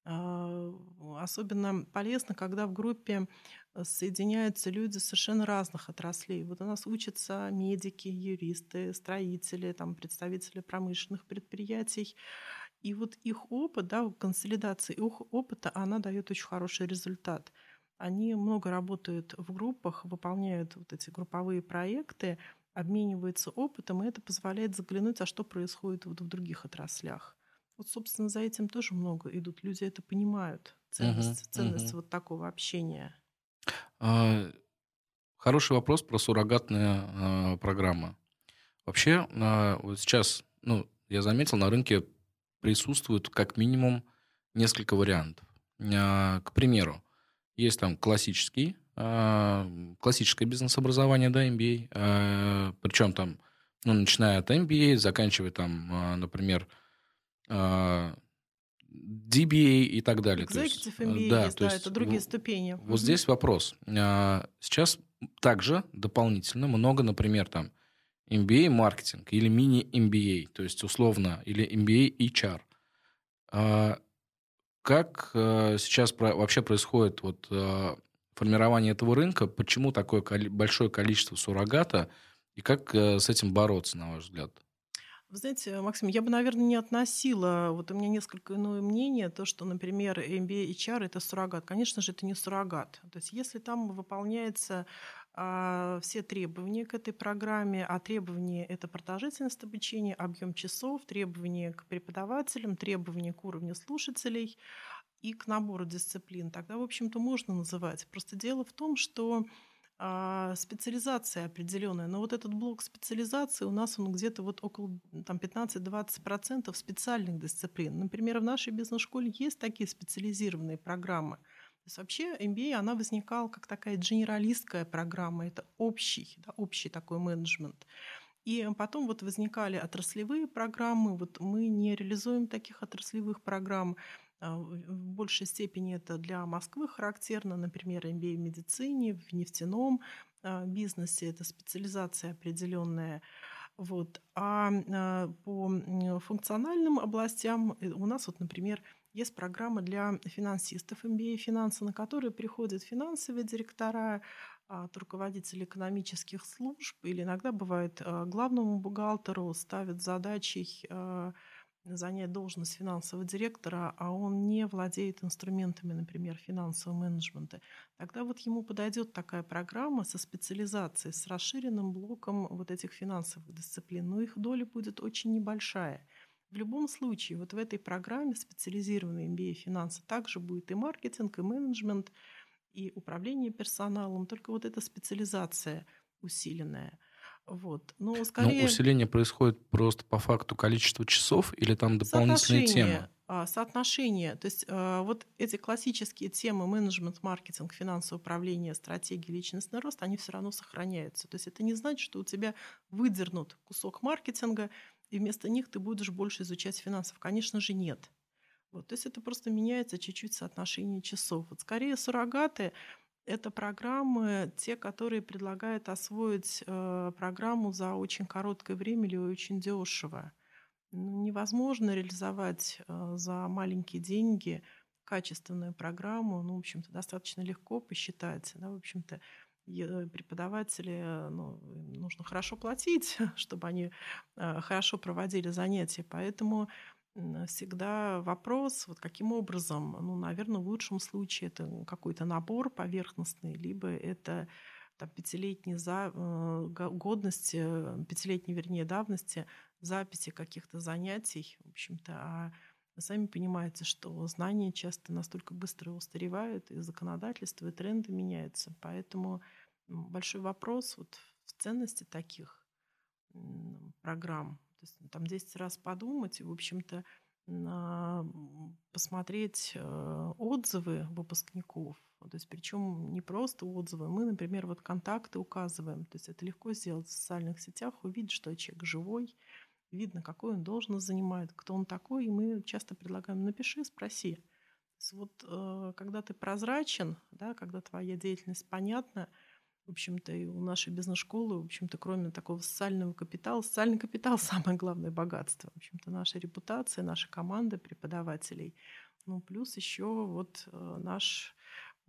А, особенно полезно, когда в группе э, соединяются люди совершенно разных отраслей. Вот у нас учатся медики, юристы, строители, там, представители промышленных предприятий. И вот их опыт, да, консолидация их опыта, она дает очень хороший результат – они много работают в группах, выполняют вот эти групповые проекты, обмениваются опытом, и это позволяет заглянуть, а что происходит вот в других отраслях. Вот, собственно, за этим тоже много идут. Люди это понимают, ценность, uh-huh, ценность uh-huh. вот такого общения. А, хороший вопрос про суррогатные а, программы. Вообще, а, вот сейчас, ну, я заметил, на рынке присутствует как минимум несколько вариантов. А, к примеру, есть там классический, а, классическое бизнес-образование, да, MBA, а, причем там, ну, начиная от MBA, заканчивая там, а, например, DBA и так далее. Executive есть, MBA да, есть, да, есть, это другие ступени. Вот угу. здесь вопрос. Сейчас также дополнительно много, например, там MBA маркетинг или мини-MBA, то есть условно, или MBA HR. Как э, сейчас вообще происходит вот, э, формирование этого рынка? Почему такое большое количество суррогата? И как э, с этим бороться, на ваш взгляд? Вы знаете, Максим, я бы, наверное, не относила, вот у меня несколько иное мнение, то, что, например, MBA HR – это суррогат. Конечно же, это не суррогат. То есть если там выполняется а, все требования к этой программе, а требования – это продолжительность обучения, объем часов, требования к преподавателям, требования к уровню слушателей и к набору дисциплин, тогда, в общем-то, можно называть. Просто дело в том, что специализация определенная, но вот этот блок специализации у нас он где-то вот около там, 15-20% специальных дисциплин. Например, в нашей бизнес-школе есть такие специализированные программы – то есть вообще MBA, она возникала как такая генералистская программа, это общий, да, общий такой менеджмент. И потом вот возникали отраслевые программы, вот мы не реализуем таких отраслевых программ, а, в большей степени это для Москвы характерно, например, MBA в медицине, в нефтяном а, бизнесе, это специализация определенная. Вот. А, а по функциональным областям э, у нас, вот, например, есть программа для финансистов MBA финансы, на которые приходят финансовые директора, а, руководители экономических служб или иногда бывает а, главному бухгалтеру ставят задачей а, занять должность финансового директора, а он не владеет инструментами, например, финансового менеджмента, тогда вот ему подойдет такая программа со специализацией, с расширенным блоком вот этих финансовых дисциплин. Но их доля будет очень небольшая. В любом случае, вот в этой программе специализированной MBA финансы также будет и маркетинг, и менеджмент, и управление персоналом, только вот эта специализация усиленная – вот. Но ну, скорее... Но усиление происходит просто по факту количества часов или там дополнительные темы? А, соотношение. То есть а, вот эти классические темы менеджмент, маркетинг, финансовое управление, стратегия, личностный рост, они все равно сохраняются. То есть это не значит, что у тебя выдернут кусок маркетинга, и вместо них ты будешь больше изучать финансов. Конечно же, нет. Вот, то есть это просто меняется чуть-чуть соотношение часов. Вот скорее суррогаты это программы, те, которые предлагают освоить э, программу за очень короткое время или очень дешево. Ну, невозможно реализовать э, за маленькие деньги качественную программу. Ну, в общем-то, достаточно легко посчитать. Да, в общем-то, преподаватели ну, нужно хорошо платить, чтобы они э, хорошо проводили занятия. Поэтому всегда вопрос, вот каким образом, ну, наверное, в лучшем случае это какой-то набор поверхностный, либо это там, пятилетней за, э, годности, пятилетней, вернее, давности записи каких-то занятий, в общем-то, а вы сами понимаете, что знания часто настолько быстро устаревают, и законодательство, и тренды меняются. Поэтому большой вопрос вот в ценности таких программ есть там 10 раз подумать и, в общем-то, посмотреть э, отзывы выпускников. То есть причем не просто отзывы. Мы, например, вот контакты указываем. То есть это легко сделать в социальных сетях, увидеть, что человек живой, видно, какой он должность занимает, кто он такой. И мы часто предлагаем, напиши, спроси. То есть вот э, когда ты прозрачен, да, когда твоя деятельность понятна, в общем-то, и у нашей бизнес-школы, в общем-то, кроме такого социального капитала, социальный капитал – самое главное богатство. В общем-то, наша репутация, наша команда преподавателей. Ну, плюс еще вот э, наш,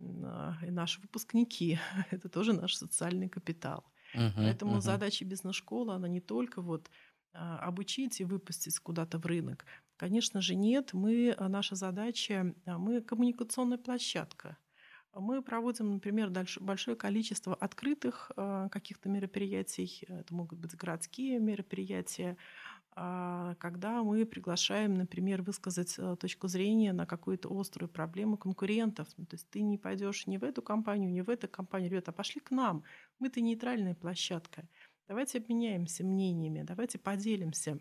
а, и наши выпускники – это тоже наш социальный капитал. Uh-huh, Поэтому uh-huh. задача бизнес-школы, она не только вот а, обучить и выпустить куда-то в рынок. Конечно же, нет. Мы, а, наша задача, мы коммуникационная площадка – мы проводим, например, большое количество открытых э, каких-то мероприятий. Это могут быть городские мероприятия, а, когда мы приглашаем, например, высказать э, точку зрения на какую-то острую проблему конкурентов. Ну, то есть ты не пойдешь ни в эту компанию, ни в эту компанию, ребята, пошли к нам. Мы-то нейтральная площадка. Давайте обменяемся мнениями, давайте поделимся.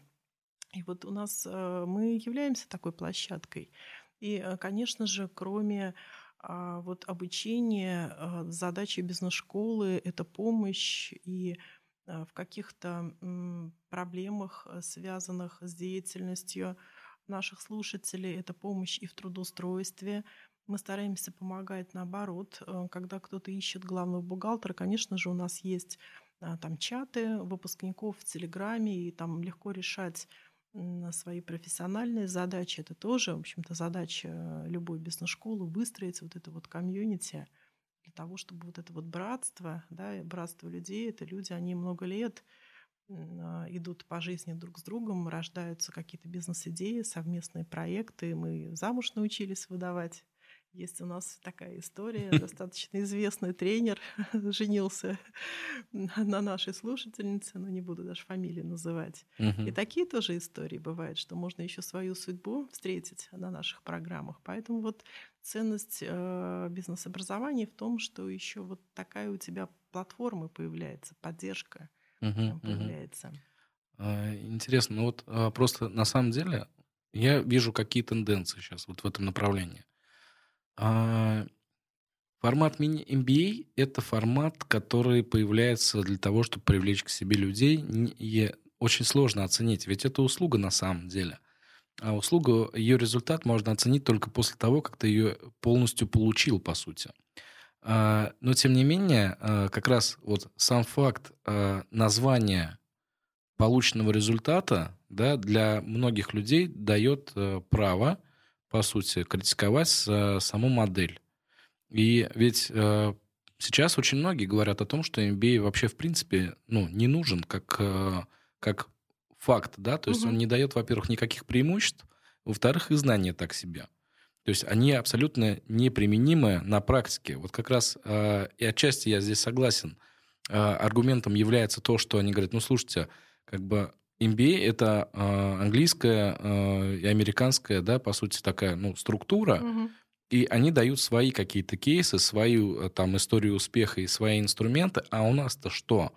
И вот у нас э, мы являемся такой площадкой. И, конечно же, кроме а вот обучение, а, задачи бизнес-школы — это помощь и а, в каких-то проблемах, э, связанных с деятельностью наших слушателей, это помощь и в трудоустройстве. Мы стараемся помогать наоборот. Когда кто-то ищет главного бухгалтера, конечно же, у нас есть там чаты выпускников в Телеграме, и там легко решать на свои профессиональные задачи. Это тоже, в общем-то, задача любой бизнес-школы выстроить вот это вот комьюнити для того, чтобы вот это вот братство, да, братство людей, это люди, они много лет а, идут по жизни друг с другом, рождаются какие-то бизнес-идеи, совместные проекты. Мы замуж научились выдавать есть у нас такая история. Достаточно известный тренер женился на нашей слушательнице, но не буду даже фамилии называть. И такие тоже истории бывают, что можно еще свою судьбу встретить на наших программах. Поэтому вот ценность э, бизнес-образования в том, что еще вот такая у тебя платформа появляется, поддержка появляется. А, интересно, ну вот а, просто на самом деле я вижу какие тенденции сейчас вот в этом направлении. А, формат мини-MBA – это формат, который появляется для того, чтобы привлечь к себе людей. И очень сложно оценить, ведь это услуга на самом деле. А услугу, ее результат можно оценить только после того, как ты ее полностью получил, по сути. А, но, тем не менее, а, как раз вот сам факт названия полученного результата да, для многих людей дает право по сути, критиковать э, саму модель. И ведь э, сейчас очень многие говорят о том, что MBA вообще в принципе ну, не нужен как, э, как факт, да, то есть угу. он не дает, во-первых, никаких преимуществ, во-вторых, и знания так себе. То есть они абсолютно неприменимы на практике. Вот как раз э, и отчасти я здесь согласен. Э, аргументом является то, что они говорят, ну слушайте, как бы MBA это э, английская э, и американская, да, по сути такая, ну структура, угу. и они дают свои какие-то кейсы, свою э, там историю успеха и свои инструменты, а у нас-то что?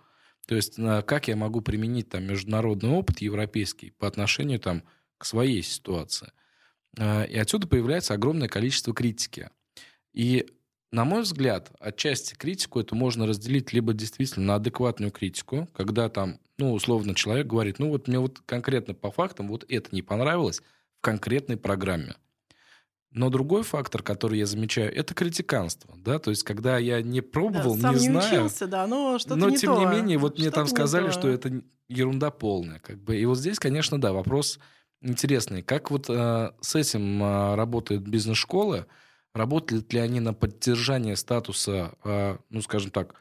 То есть как я могу применить там международный опыт европейский по отношению там к своей ситуации? И отсюда появляется огромное количество критики. И, на мой взгляд, отчасти критику это можно разделить либо действительно на адекватную критику, когда там, ну, условно, человек говорит, ну, вот мне вот конкретно по фактам вот это не понравилось в конкретной программе. Но другой фактор, который я замечаю, это критиканство, да, то есть когда я не пробовал, да, сам не, не знаю, учился, да, но что-то но не тем то. не менее, вот мне там сказали, что это ерунда полная, как бы, и вот здесь, конечно, да, вопрос интересный. Как вот э, с этим э, работают бизнес-школы? Работают ли они на поддержание статуса, э, ну, скажем так,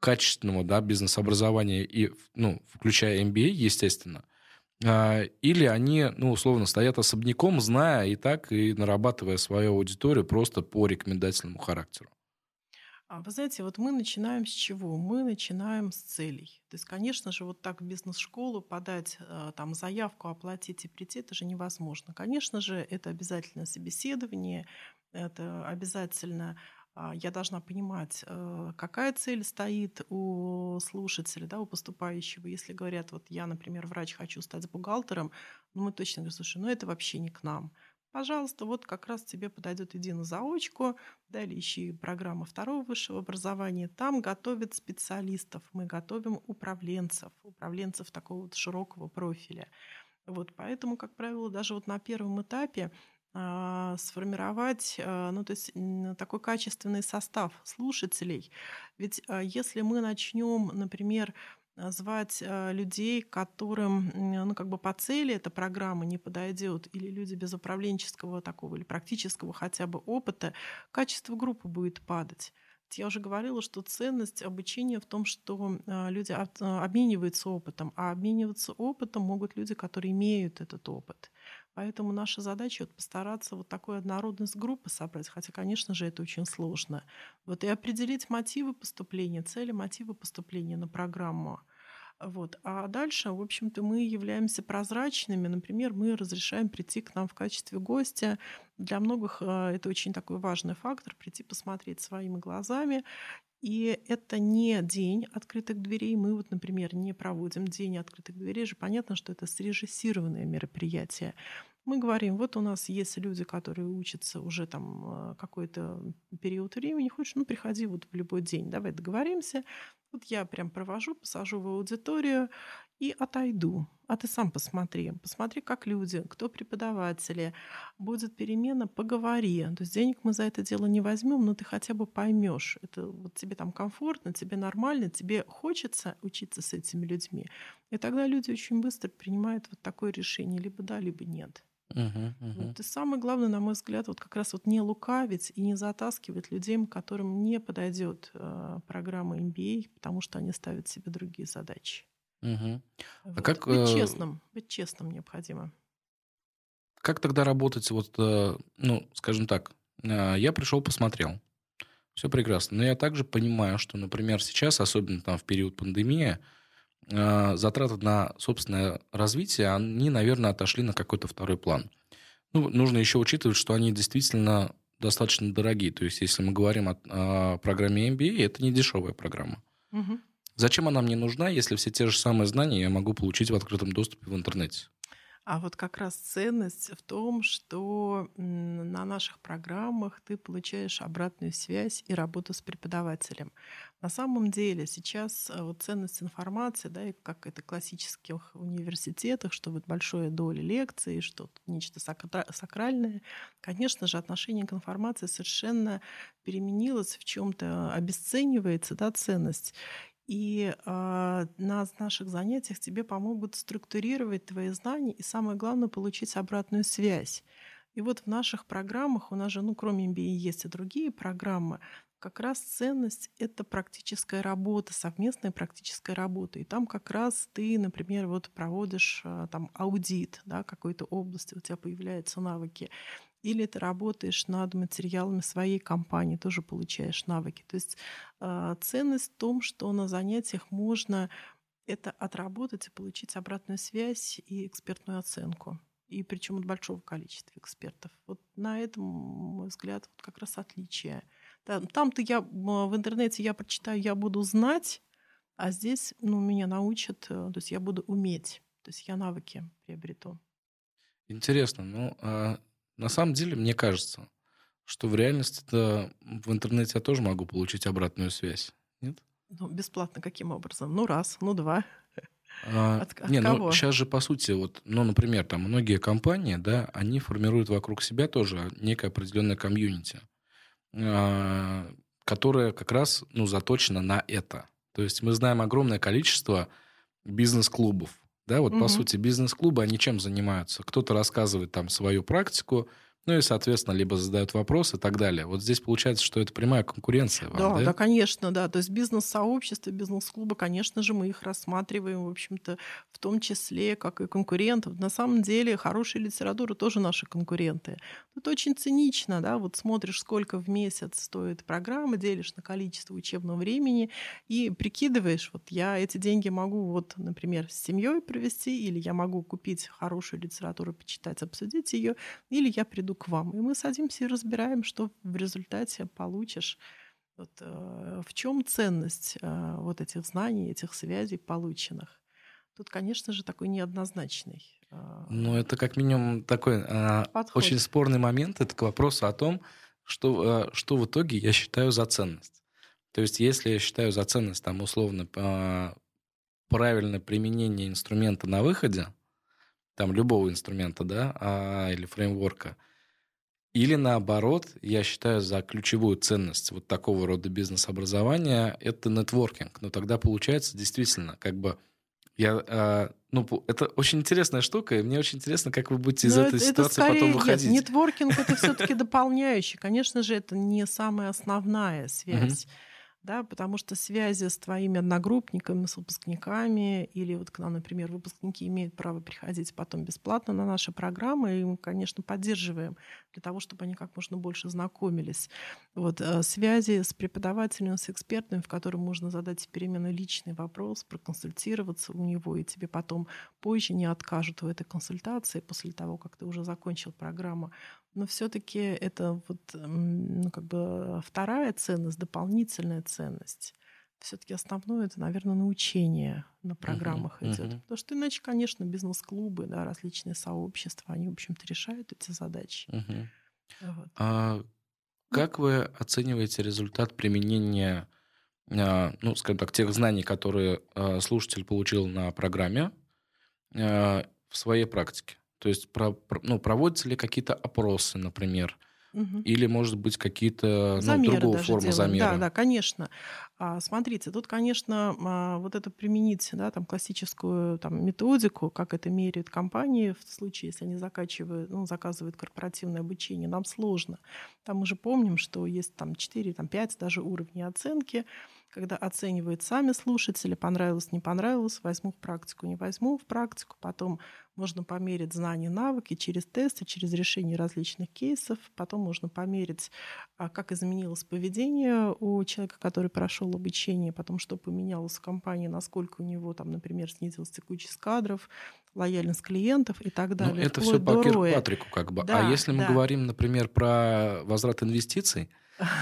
качественного да, бизнес-образования, и, ну, включая MBA, естественно? Э, или они, ну, условно, стоят особняком, зная и так, и нарабатывая свою аудиторию просто по рекомендательному характеру? А вы знаете, вот мы начинаем с чего? Мы начинаем с целей. То есть, конечно же, вот так в бизнес-школу подать там заявку, оплатить и прийти, это же невозможно. Конечно же, это обязательно собеседование, это обязательно а, я должна понимать, э, какая цель стоит у слушателя, да, у поступающего. Если говорят, вот я, например, врач, хочу стать бухгалтером, ну, мы точно говорим, слушай, ну это вообще не к нам. Пожалуйста, вот как раз тебе подойдет иди на заочку, да, или ищи программа второго высшего образования. Там готовят специалистов, мы готовим управленцев, управленцев такого вот широкого профиля. Вот, поэтому, как правило, даже вот на первом этапе сформировать, а, ну, то есть такой качественный состав слушателей. Ведь а, если мы начнем, например, звать людей, которым, ну, как бы по цели эта программа не подойдет, или люди без управленческого такого или практического хотя бы опыта, качество группы будет падать. Я уже говорила, что ценность обучения в том, что люди обмениваются опытом, а обмениваться опытом могут люди, которые имеют этот опыт. Поэтому наша задача вот постараться вот такую однородность группы собрать, хотя, конечно же, это очень сложно. Вот и определить мотивы поступления, цели, мотивы поступления на программу. Вот. А дальше, в общем-то, мы являемся прозрачными. Например, мы разрешаем прийти к нам в качестве гостя. Для многих э, это очень такой важный фактор, прийти посмотреть своими глазами. И это не день открытых дверей. Мы вот, например, не проводим день открытых дверей. Же понятно, что это срежиссированное мероприятие. Мы говорим, вот у нас есть люди, которые учатся уже там э, какой-то период времени. Хочешь, ну приходи вот в любой день. Давай договоримся. Вот я прям провожу, посажу в аудиторию и отойду. А ты сам посмотри. Посмотри, как люди, кто преподаватели. Будет перемена, поговори. То есть денег мы за это дело не возьмем, но ты хотя бы поймешь. Это вот тебе там комфортно, тебе нормально, тебе хочется учиться с этими людьми. И тогда люди очень быстро принимают вот такое решение. Либо да, либо нет. Uh-huh, uh-huh. Вот. И самое главное, на мой взгляд, вот как раз вот не лукавить и не затаскивать людей, которым не подойдет э, программа MBA, потому что они ставят себе другие задачи. Uh-huh. Вот. А как быть э, честным, быть честным необходимо. Как тогда работать? Вот, э, ну, скажем так, э, я пришел, посмотрел, все прекрасно, но я также понимаю, что, например, сейчас, особенно там в период пандемии, затраты на собственное развитие, они, наверное, отошли на какой-то второй план. Ну, нужно еще учитывать, что они действительно достаточно дорогие. То есть, если мы говорим о, о программе MBA, это не дешевая программа. Угу. Зачем она мне нужна, если все те же самые знания я могу получить в открытом доступе в интернете? А вот как раз ценность в том, что на наших программах ты получаешь обратную связь и работу с преподавателем. На самом деле сейчас э, вот ценность информации, да, и как это в классических университетах, что вот большая доля лекций, что нечто сакральное, конечно же, отношение к информации совершенно переменилось, в чем-то обесценивается да, ценность. И э, на наших занятиях тебе помогут структурировать твои знания и, самое главное, получить обратную связь. И вот в наших программах, у нас же, ну, кроме MBA, есть и другие программы, как раз ценность — это практическая работа, совместная практическая работа. И там как раз ты, например, вот проводишь а, там аудит да, какой-то области, у тебя появляются навыки. Или ты работаешь над материалами своей компании, тоже получаешь навыки. То есть э, ценность в том, что на занятиях можно это отработать и получить обратную связь и экспертную оценку. И причем от большого количества экспертов. Вот на этом, мой взгляд, вот как раз отличие. Там-то я в интернете я прочитаю, я буду знать, а здесь ну, меня научат, э, то есть я буду уметь, то есть я навыки приобрету. Интересно. Ну, а на самом деле, мне кажется, что в реальности -то в интернете я тоже могу получить обратную связь. Нет? Ну, бесплатно каким образом? Ну, раз, ну, два. А, от, от не, ну, кого? ну сейчас же по сути вот, ну, например, там многие компании, да, они формируют вокруг себя тоже некое определенное комьюнити. А, которая как раз ну, заточена на это. То есть мы знаем огромное количество бизнес-клубов. Да, вот угу. по сути бизнес-клубы, они чем занимаются? Кто-то рассказывает там свою практику, ну и, соответственно, либо задают вопросы и так далее. Вот здесь получается, что это прямая конкуренция. Вам, да, да, да, конечно, да. То есть бизнес-сообщество, бизнес-клубы, конечно же, мы их рассматриваем, в общем-то, в том числе, как и конкурентов. На самом деле, хорошая литература тоже наши конкуренты. Это очень цинично, да, вот смотришь, сколько в месяц стоит программа, делишь на количество учебного времени и прикидываешь, вот я эти деньги могу, вот, например, с семьей провести, или я могу купить хорошую литературу, почитать, обсудить ее, или я приду к вам. И мы садимся и разбираем, что в результате получишь. Вот, э, в чем ценность э, вот этих знаний, этих связей полученных? Тут, конечно же, такой неоднозначный. Э, ну, это как минимум такой э, очень спорный момент. Это к вопросу о том, что, э, что в итоге я считаю за ценность. То есть, если я считаю за ценность, там, условно, э, правильное применение инструмента на выходе, там, любого инструмента, да, а, или фреймворка – или наоборот, я считаю за ключевую ценность вот такого рода бизнес-образования это нетворкинг. Но тогда получается действительно как бы я, э, ну, это очень интересная штука, и мне очень интересно, как вы будете из Но этой это, ситуации это скорее, потом выходить. Нет, нетворкинг это все-таки дополняющий. Конечно же, это не самая основная связь да, потому что связи с твоими одногруппниками, с выпускниками, или вот к нам, например, выпускники имеют право приходить потом бесплатно на наши программы, и мы, конечно, поддерживаем для того, чтобы они как можно больше знакомились. Вот, э, связи с преподавателем, с экспертами, в котором можно задать переменный личный вопрос, проконсультироваться у него, и тебе потом позже не откажут в этой консультации после того, как ты уже закончил программу но все-таки это вот, ну, как бы вторая ценность, дополнительная ценность. Все-таки основное это, наверное, научение на программах uh-huh, идет. Uh-huh. Потому что иначе, конечно, бизнес-клубы, да, различные сообщества, они, в общем-то, решают эти задачи. Uh-huh. Вот. А ну как вы оцениваете результат применения, а, ну, скажем так, тех знаний, которые а, слушатель получил на программе а, в своей практике? То есть про, ну, проводятся ли какие-то опросы, например, Угу. Или, может быть, какие-то ну, другого формы делаем. замера? Да, да, конечно. А, смотрите, тут, конечно, а, вот это применить, да, там классическую там, методику, как это меряют компании в случае, если они закачивают, ну, заказывают корпоративное обучение, нам сложно. Там мы же помним, что есть там 4, там 5 даже уровней оценки когда оценивают сами слушатели, понравилось, не понравилось, возьму в практику, не возьму в практику, потом можно померить знания, навыки через тесты, через решение различных кейсов, потом можно померить, а, как изменилось поведение у человека, который прошел обучение, потом что поменялось в компании, насколько у него, там, например, снизилась текучесть кадров, лояльность клиентов и так ну, далее. Ну, это все по Киркпатрику как бы. А да, а если мы да. говорим, например, про возврат инвестиций,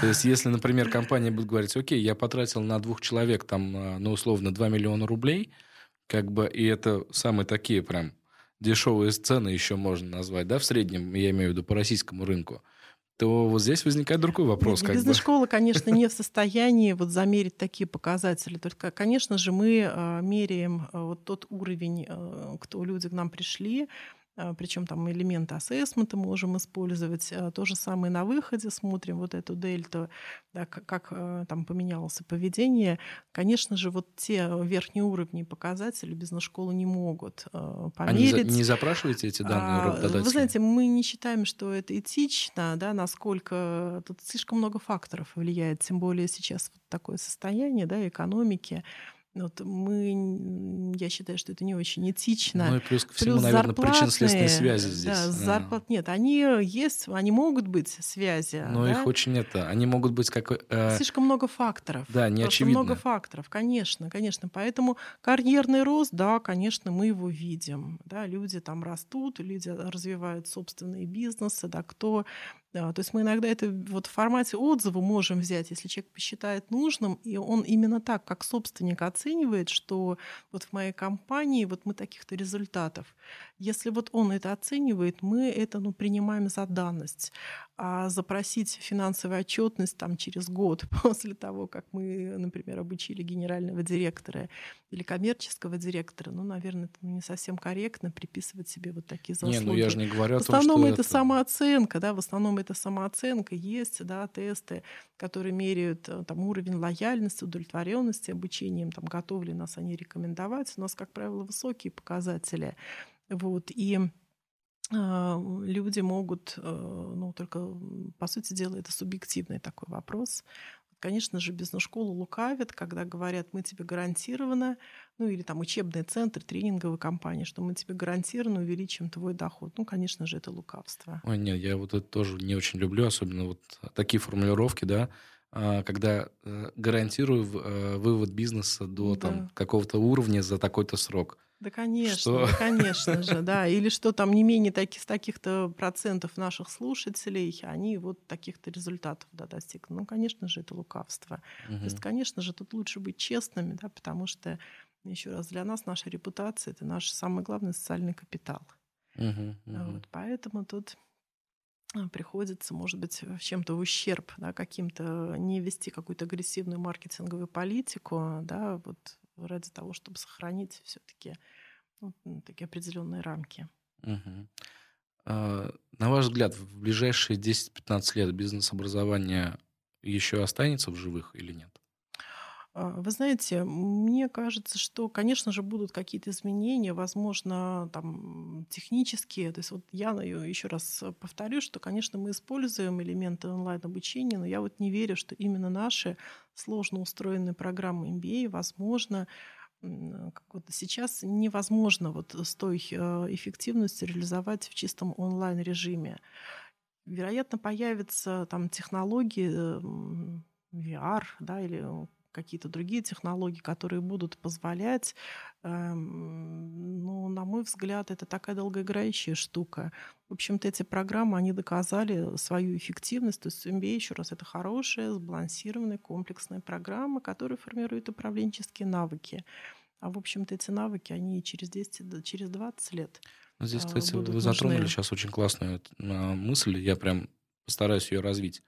то есть, если, например, компания будет говорить, окей, я потратил на двух человек там, а, ну, условно, 2 миллиона рублей, как бы, и это самые такие прям дешевые цены еще можно назвать, да, в среднем, я имею в виду по российскому рынку, то вот здесь возникает другой вопрос. Бизнес-школа, конечно, не в состоянии вот замерить такие показатели. Только, конечно же, мы а, меряем а, вот тот уровень, кто люди к нам пришли, причем там элементы ассессмента можем использовать. А, то же самое на выходе смотрим вот эту дельту, да, как а, там поменялось поведение. Конечно же, вот те верхние уровни показателей бизнес-школы не могут померить. А не, не запрашиваете эти данные работодателя? Вы знаете, мы не считаем, что это этично, да, насколько тут слишком много факторов влияет, тем более сейчас вот такое состояние да, экономики. Вот мы, я считаю, что это не очень этично. Ну и плюс ко всему, плюс наверное, причинно-следственные связи здесь. Да, зарплат нет. Они есть, они могут быть связи. Но да? их очень это, они могут быть как... Э... Слишком много факторов. Да, не очевидно. много факторов, конечно, конечно. Поэтому карьерный рост, да, конечно, мы его видим. Да, люди там растут, люди развивают собственные бизнесы, да, кто да, то есть мы иногда это вот в формате отзыва можем взять, если человек посчитает нужным, и он именно так, как собственник оценивает, что вот в моей компании вот мы таких-то результатов. Если вот он это оценивает, мы это ну, принимаем за данность. А запросить финансовую отчетность там, через год после того, как мы, например, обучили генерального директора или коммерческого директора, ну, наверное, это не совсем корректно приписывать себе вот такие заслуги. Не, ну я же не говорю о том, В основном это, это самооценка, да, в основном это самооценка. Есть, да, тесты, которые меряют э, там, уровень лояльности, удовлетворенности обучением, там, готовы ли нас они рекомендовать. У нас, как правило, высокие показатели. Вот, и а, люди могут, э, ну, только, по сути дела, это субъективный такой вопрос. Конечно же, бизнес-школу лукавят, когда говорят, мы тебе гарантированно, ну или там учебный центр, тренинговая компания, что мы тебе гарантированно увеличим твой доход. Ну, конечно же, это лукавство. Ой, нет, я вот это тоже не очень люблю, особенно вот такие формулировки, да, а, когда э, гарантирую э, вывод бизнеса до да. там, какого-то уровня за такой-то срок. Да, конечно, что? да, конечно же, да. Или что там не менее таких, таких-то процентов наших слушателей, они вот таких-то результатов да, достигли. Ну, конечно же, это лукавство. Угу. То есть, конечно же, тут лучше быть честными, да, потому что, еще раз, для нас наша репутация — это наш самый главный социальный капитал. Угу, угу. Вот, поэтому тут а, приходится, может быть, чем-то в ущерб да, каким-то не вести какую-то агрессивную маркетинговую политику, да, вот ради того, чтобы сохранить все-таки ну, такие определенные рамки. Угу. На ваш взгляд, в ближайшие 10-15 лет бизнес-образование еще останется в живых или нет? А, вы знаете, мне кажется, что, конечно же, будут какие-то изменения, возможно, там технические. То есть вот я еще раз повторю, что, конечно, мы используем элементы онлайн-обучения, но я вот не верю, что именно наши сложно устроенные программы MBA, возможно, как вот сейчас невозможно вот с той э, эффективностью реализовать в чистом онлайн-режиме. Вероятно, появятся там технологии VR, да, или какие-то другие технологии, которые будут позволять, эм, ну, на мой взгляд, это такая долгоиграющая штука. В общем-то, эти программы, они доказали свою эффективность. То есть MBA, еще раз, это хорошая, сбалансированная, комплексная программа, которая формирует управленческие навыки. А, в общем-то, эти навыки, они через 10, через 20 лет ну, Здесь, кстати, вы затронули нужны. сейчас очень классную а, мысль. Я прям постараюсь ее развить.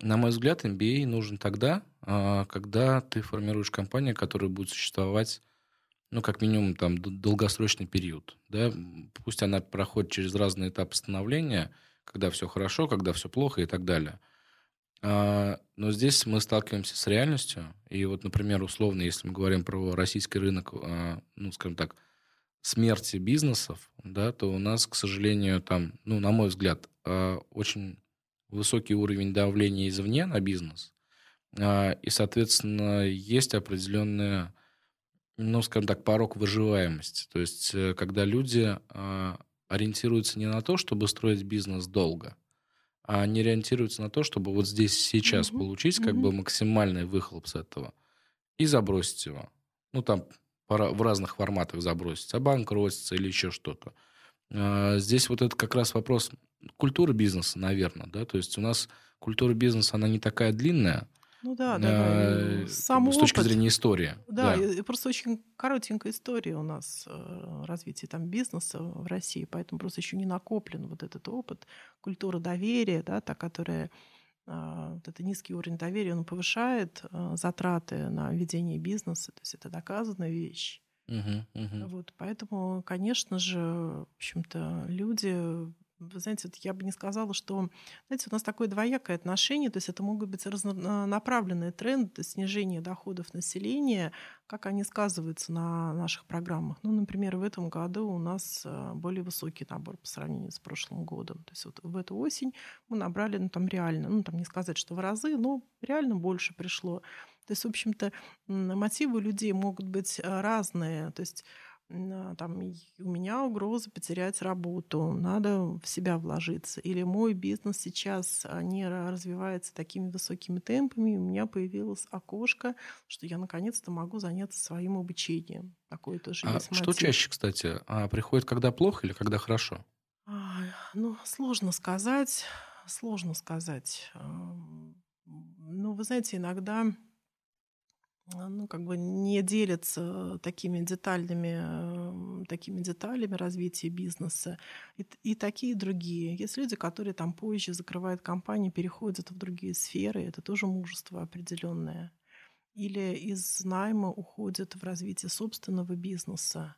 На мой взгляд, MBA нужен тогда, а, когда ты формируешь компанию, которая будет существовать, ну, как минимум, там, долгосрочный период. Да? Пусть она проходит через разные этапы становления, когда все хорошо, когда все плохо и так далее. А, но здесь мы сталкиваемся с реальностью. И вот, например, условно, если мы говорим про российский рынок, а, ну, скажем так, смерти бизнесов, да, то у нас, к сожалению, там, ну, на мой взгляд, очень высокий уровень давления извне на бизнес, а, и, соответственно, есть определенная, ну, скажем так, порог выживаемости. То есть, э, когда люди а, ориентируются не на то, чтобы строить бизнес долго, а они ориентируются на то, чтобы вот здесь сейчас mm-hmm. получить как mm-hmm. бы максимальный выхлоп с этого и забросить его. Ну, там в разных форматах забросить, обанкротиться или еще что-то. А, здесь вот это как раз вопрос культуры бизнеса, наверное, да, то есть у нас культура бизнеса, она не такая длинная, ну да, да. да. Сам с опыт, точки зрения истории. Да, да, просто очень коротенькая история у нас э, развития там бизнеса в России, поэтому просто еще не накоплен вот этот опыт, культура доверия, да, та, которая а, вот это низкий уровень доверия, он повышает э, затраты на ведение бизнеса, то есть это доказанная вещь. Мгм, мгм. Вот, поэтому, конечно же, в общем-то, люди вы знаете, я бы не сказала, что, знаете, у нас такое двоякое отношение, то есть это могут быть разнонаправленные тренды, снижение доходов населения, как они сказываются на наших программах. Ну, например, в этом году у нас э, более высокий набор по сравнению с прошлым годом. То есть вот в эту осень мы набрали, ну, там реально, ну, там не сказать, что в разы, но реально больше пришло. То есть, в общем-то, мотивы людей могут быть э, разные. То есть а, там у меня угроза потерять работу, надо в себя вложиться. Или мой бизнес сейчас а, не развивается такими высокими темпами, у меня появилось окошко, что я наконец-то могу заняться своим обучением. Такое тоже А есть что мотив. чаще, кстати, а, приходит, когда плохо или когда хорошо? А, Ну, сложно сказать, сложно сказать. Ну, вы знаете, иногда а, ну, как бы не делятся такими детальными, э, такими деталями развития бизнеса. И, и такие, и другие. Есть люди, которые там позже закрывают компании, переходят в другие сферы. Это тоже мужество определенное. Или из найма уходят в развитие собственного бизнеса.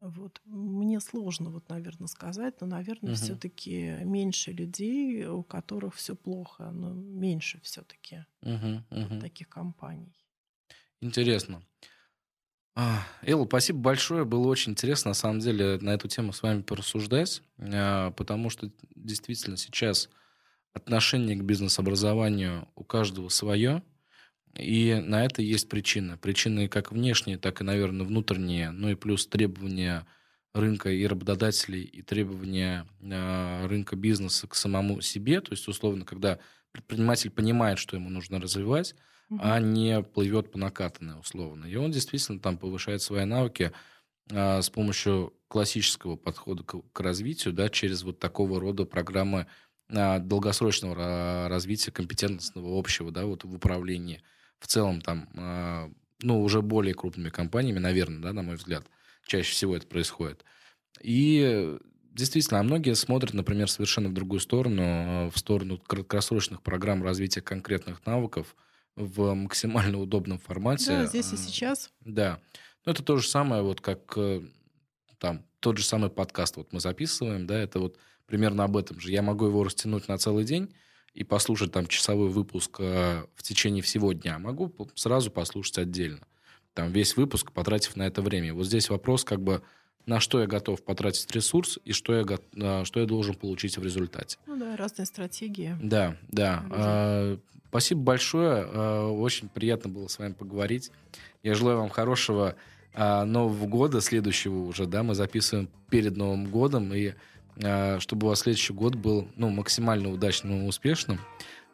Вот. Мне сложно, вот, наверное, сказать, но, наверное, Мгм. все-таки меньше людей, у которых все плохо, но меньше все-таки Мгм, мгм. таких компаний. Интересно. А, Элла, спасибо большое. Было очень интересно, на самом деле, на эту тему с вами порассуждать, а, потому что действительно сейчас отношение к бизнес-образованию у каждого свое, и на это есть причины. Причины как внешние, так и, наверное, внутренние, ну и плюс требования рынка и работодателей, и требования а, рынка бизнеса к самому себе, то есть, условно, когда предприниматель понимает, что ему нужно развивать, Мгм. а не плывет по накатанной, условно. И он действительно там повышает свои навыки а, с помощью классического подхода к, к развитию, да, через вот такого рода программы а, долгосрочного ра- развития компетентностного общего, да, вот в управлении. В целом там, а, ну, уже более крупными компаниями, наверное, да, на мой взгляд, чаще всего это происходит. И действительно, а многие смотрят, например, совершенно в другую сторону, э, в сторону краткосрочных программ развития конкретных навыков в максимально удобном формате. Да, здесь и сейчас. Да. Ну, это то же самое, вот как э, там тот же самый подкаст вот мы записываем, да, это вот примерно об этом же. Я могу его растянуть на целый день и послушать там часовой выпуск э, в течение всего дня. Могу по- сразу послушать отдельно. Там весь выпуск, потратив на это время. Вот здесь вопрос как бы на что я готов потратить ресурс и что я, что я должен получить в результате. Ну да, разные стратегии. Да, да. А, Спасибо большое. А, Очень приятно было с вами поговорить. Я желаю вам хорошего а, Нового года, следующего уже, да, мы записываем перед Новым годом, и а, чтобы у вас следующий год был, ну, максимально удачным и успешным.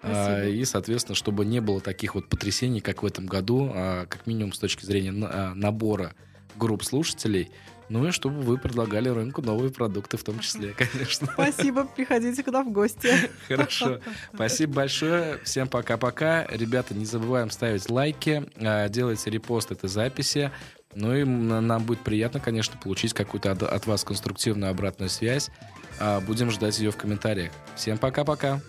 А, Спасибо. И, соответственно, чтобы не было таких вот потрясений, как в этом году, а, как минимум с точки зрения на- набора групп слушателей, ну и чтобы вы предлагали рынку новые продукты в том числе, конечно. Спасибо, приходите к нам в гости. Хорошо. Спасибо большое. Всем пока-пока. Ребята, не забываем ставить лайки, а, делайте репост этой записи. Ну и нам будет приятно, конечно, получить какую-то от- от вас конструктивную обратную связь. А, Будем ждать ее в комментариях. Всем пока-пока.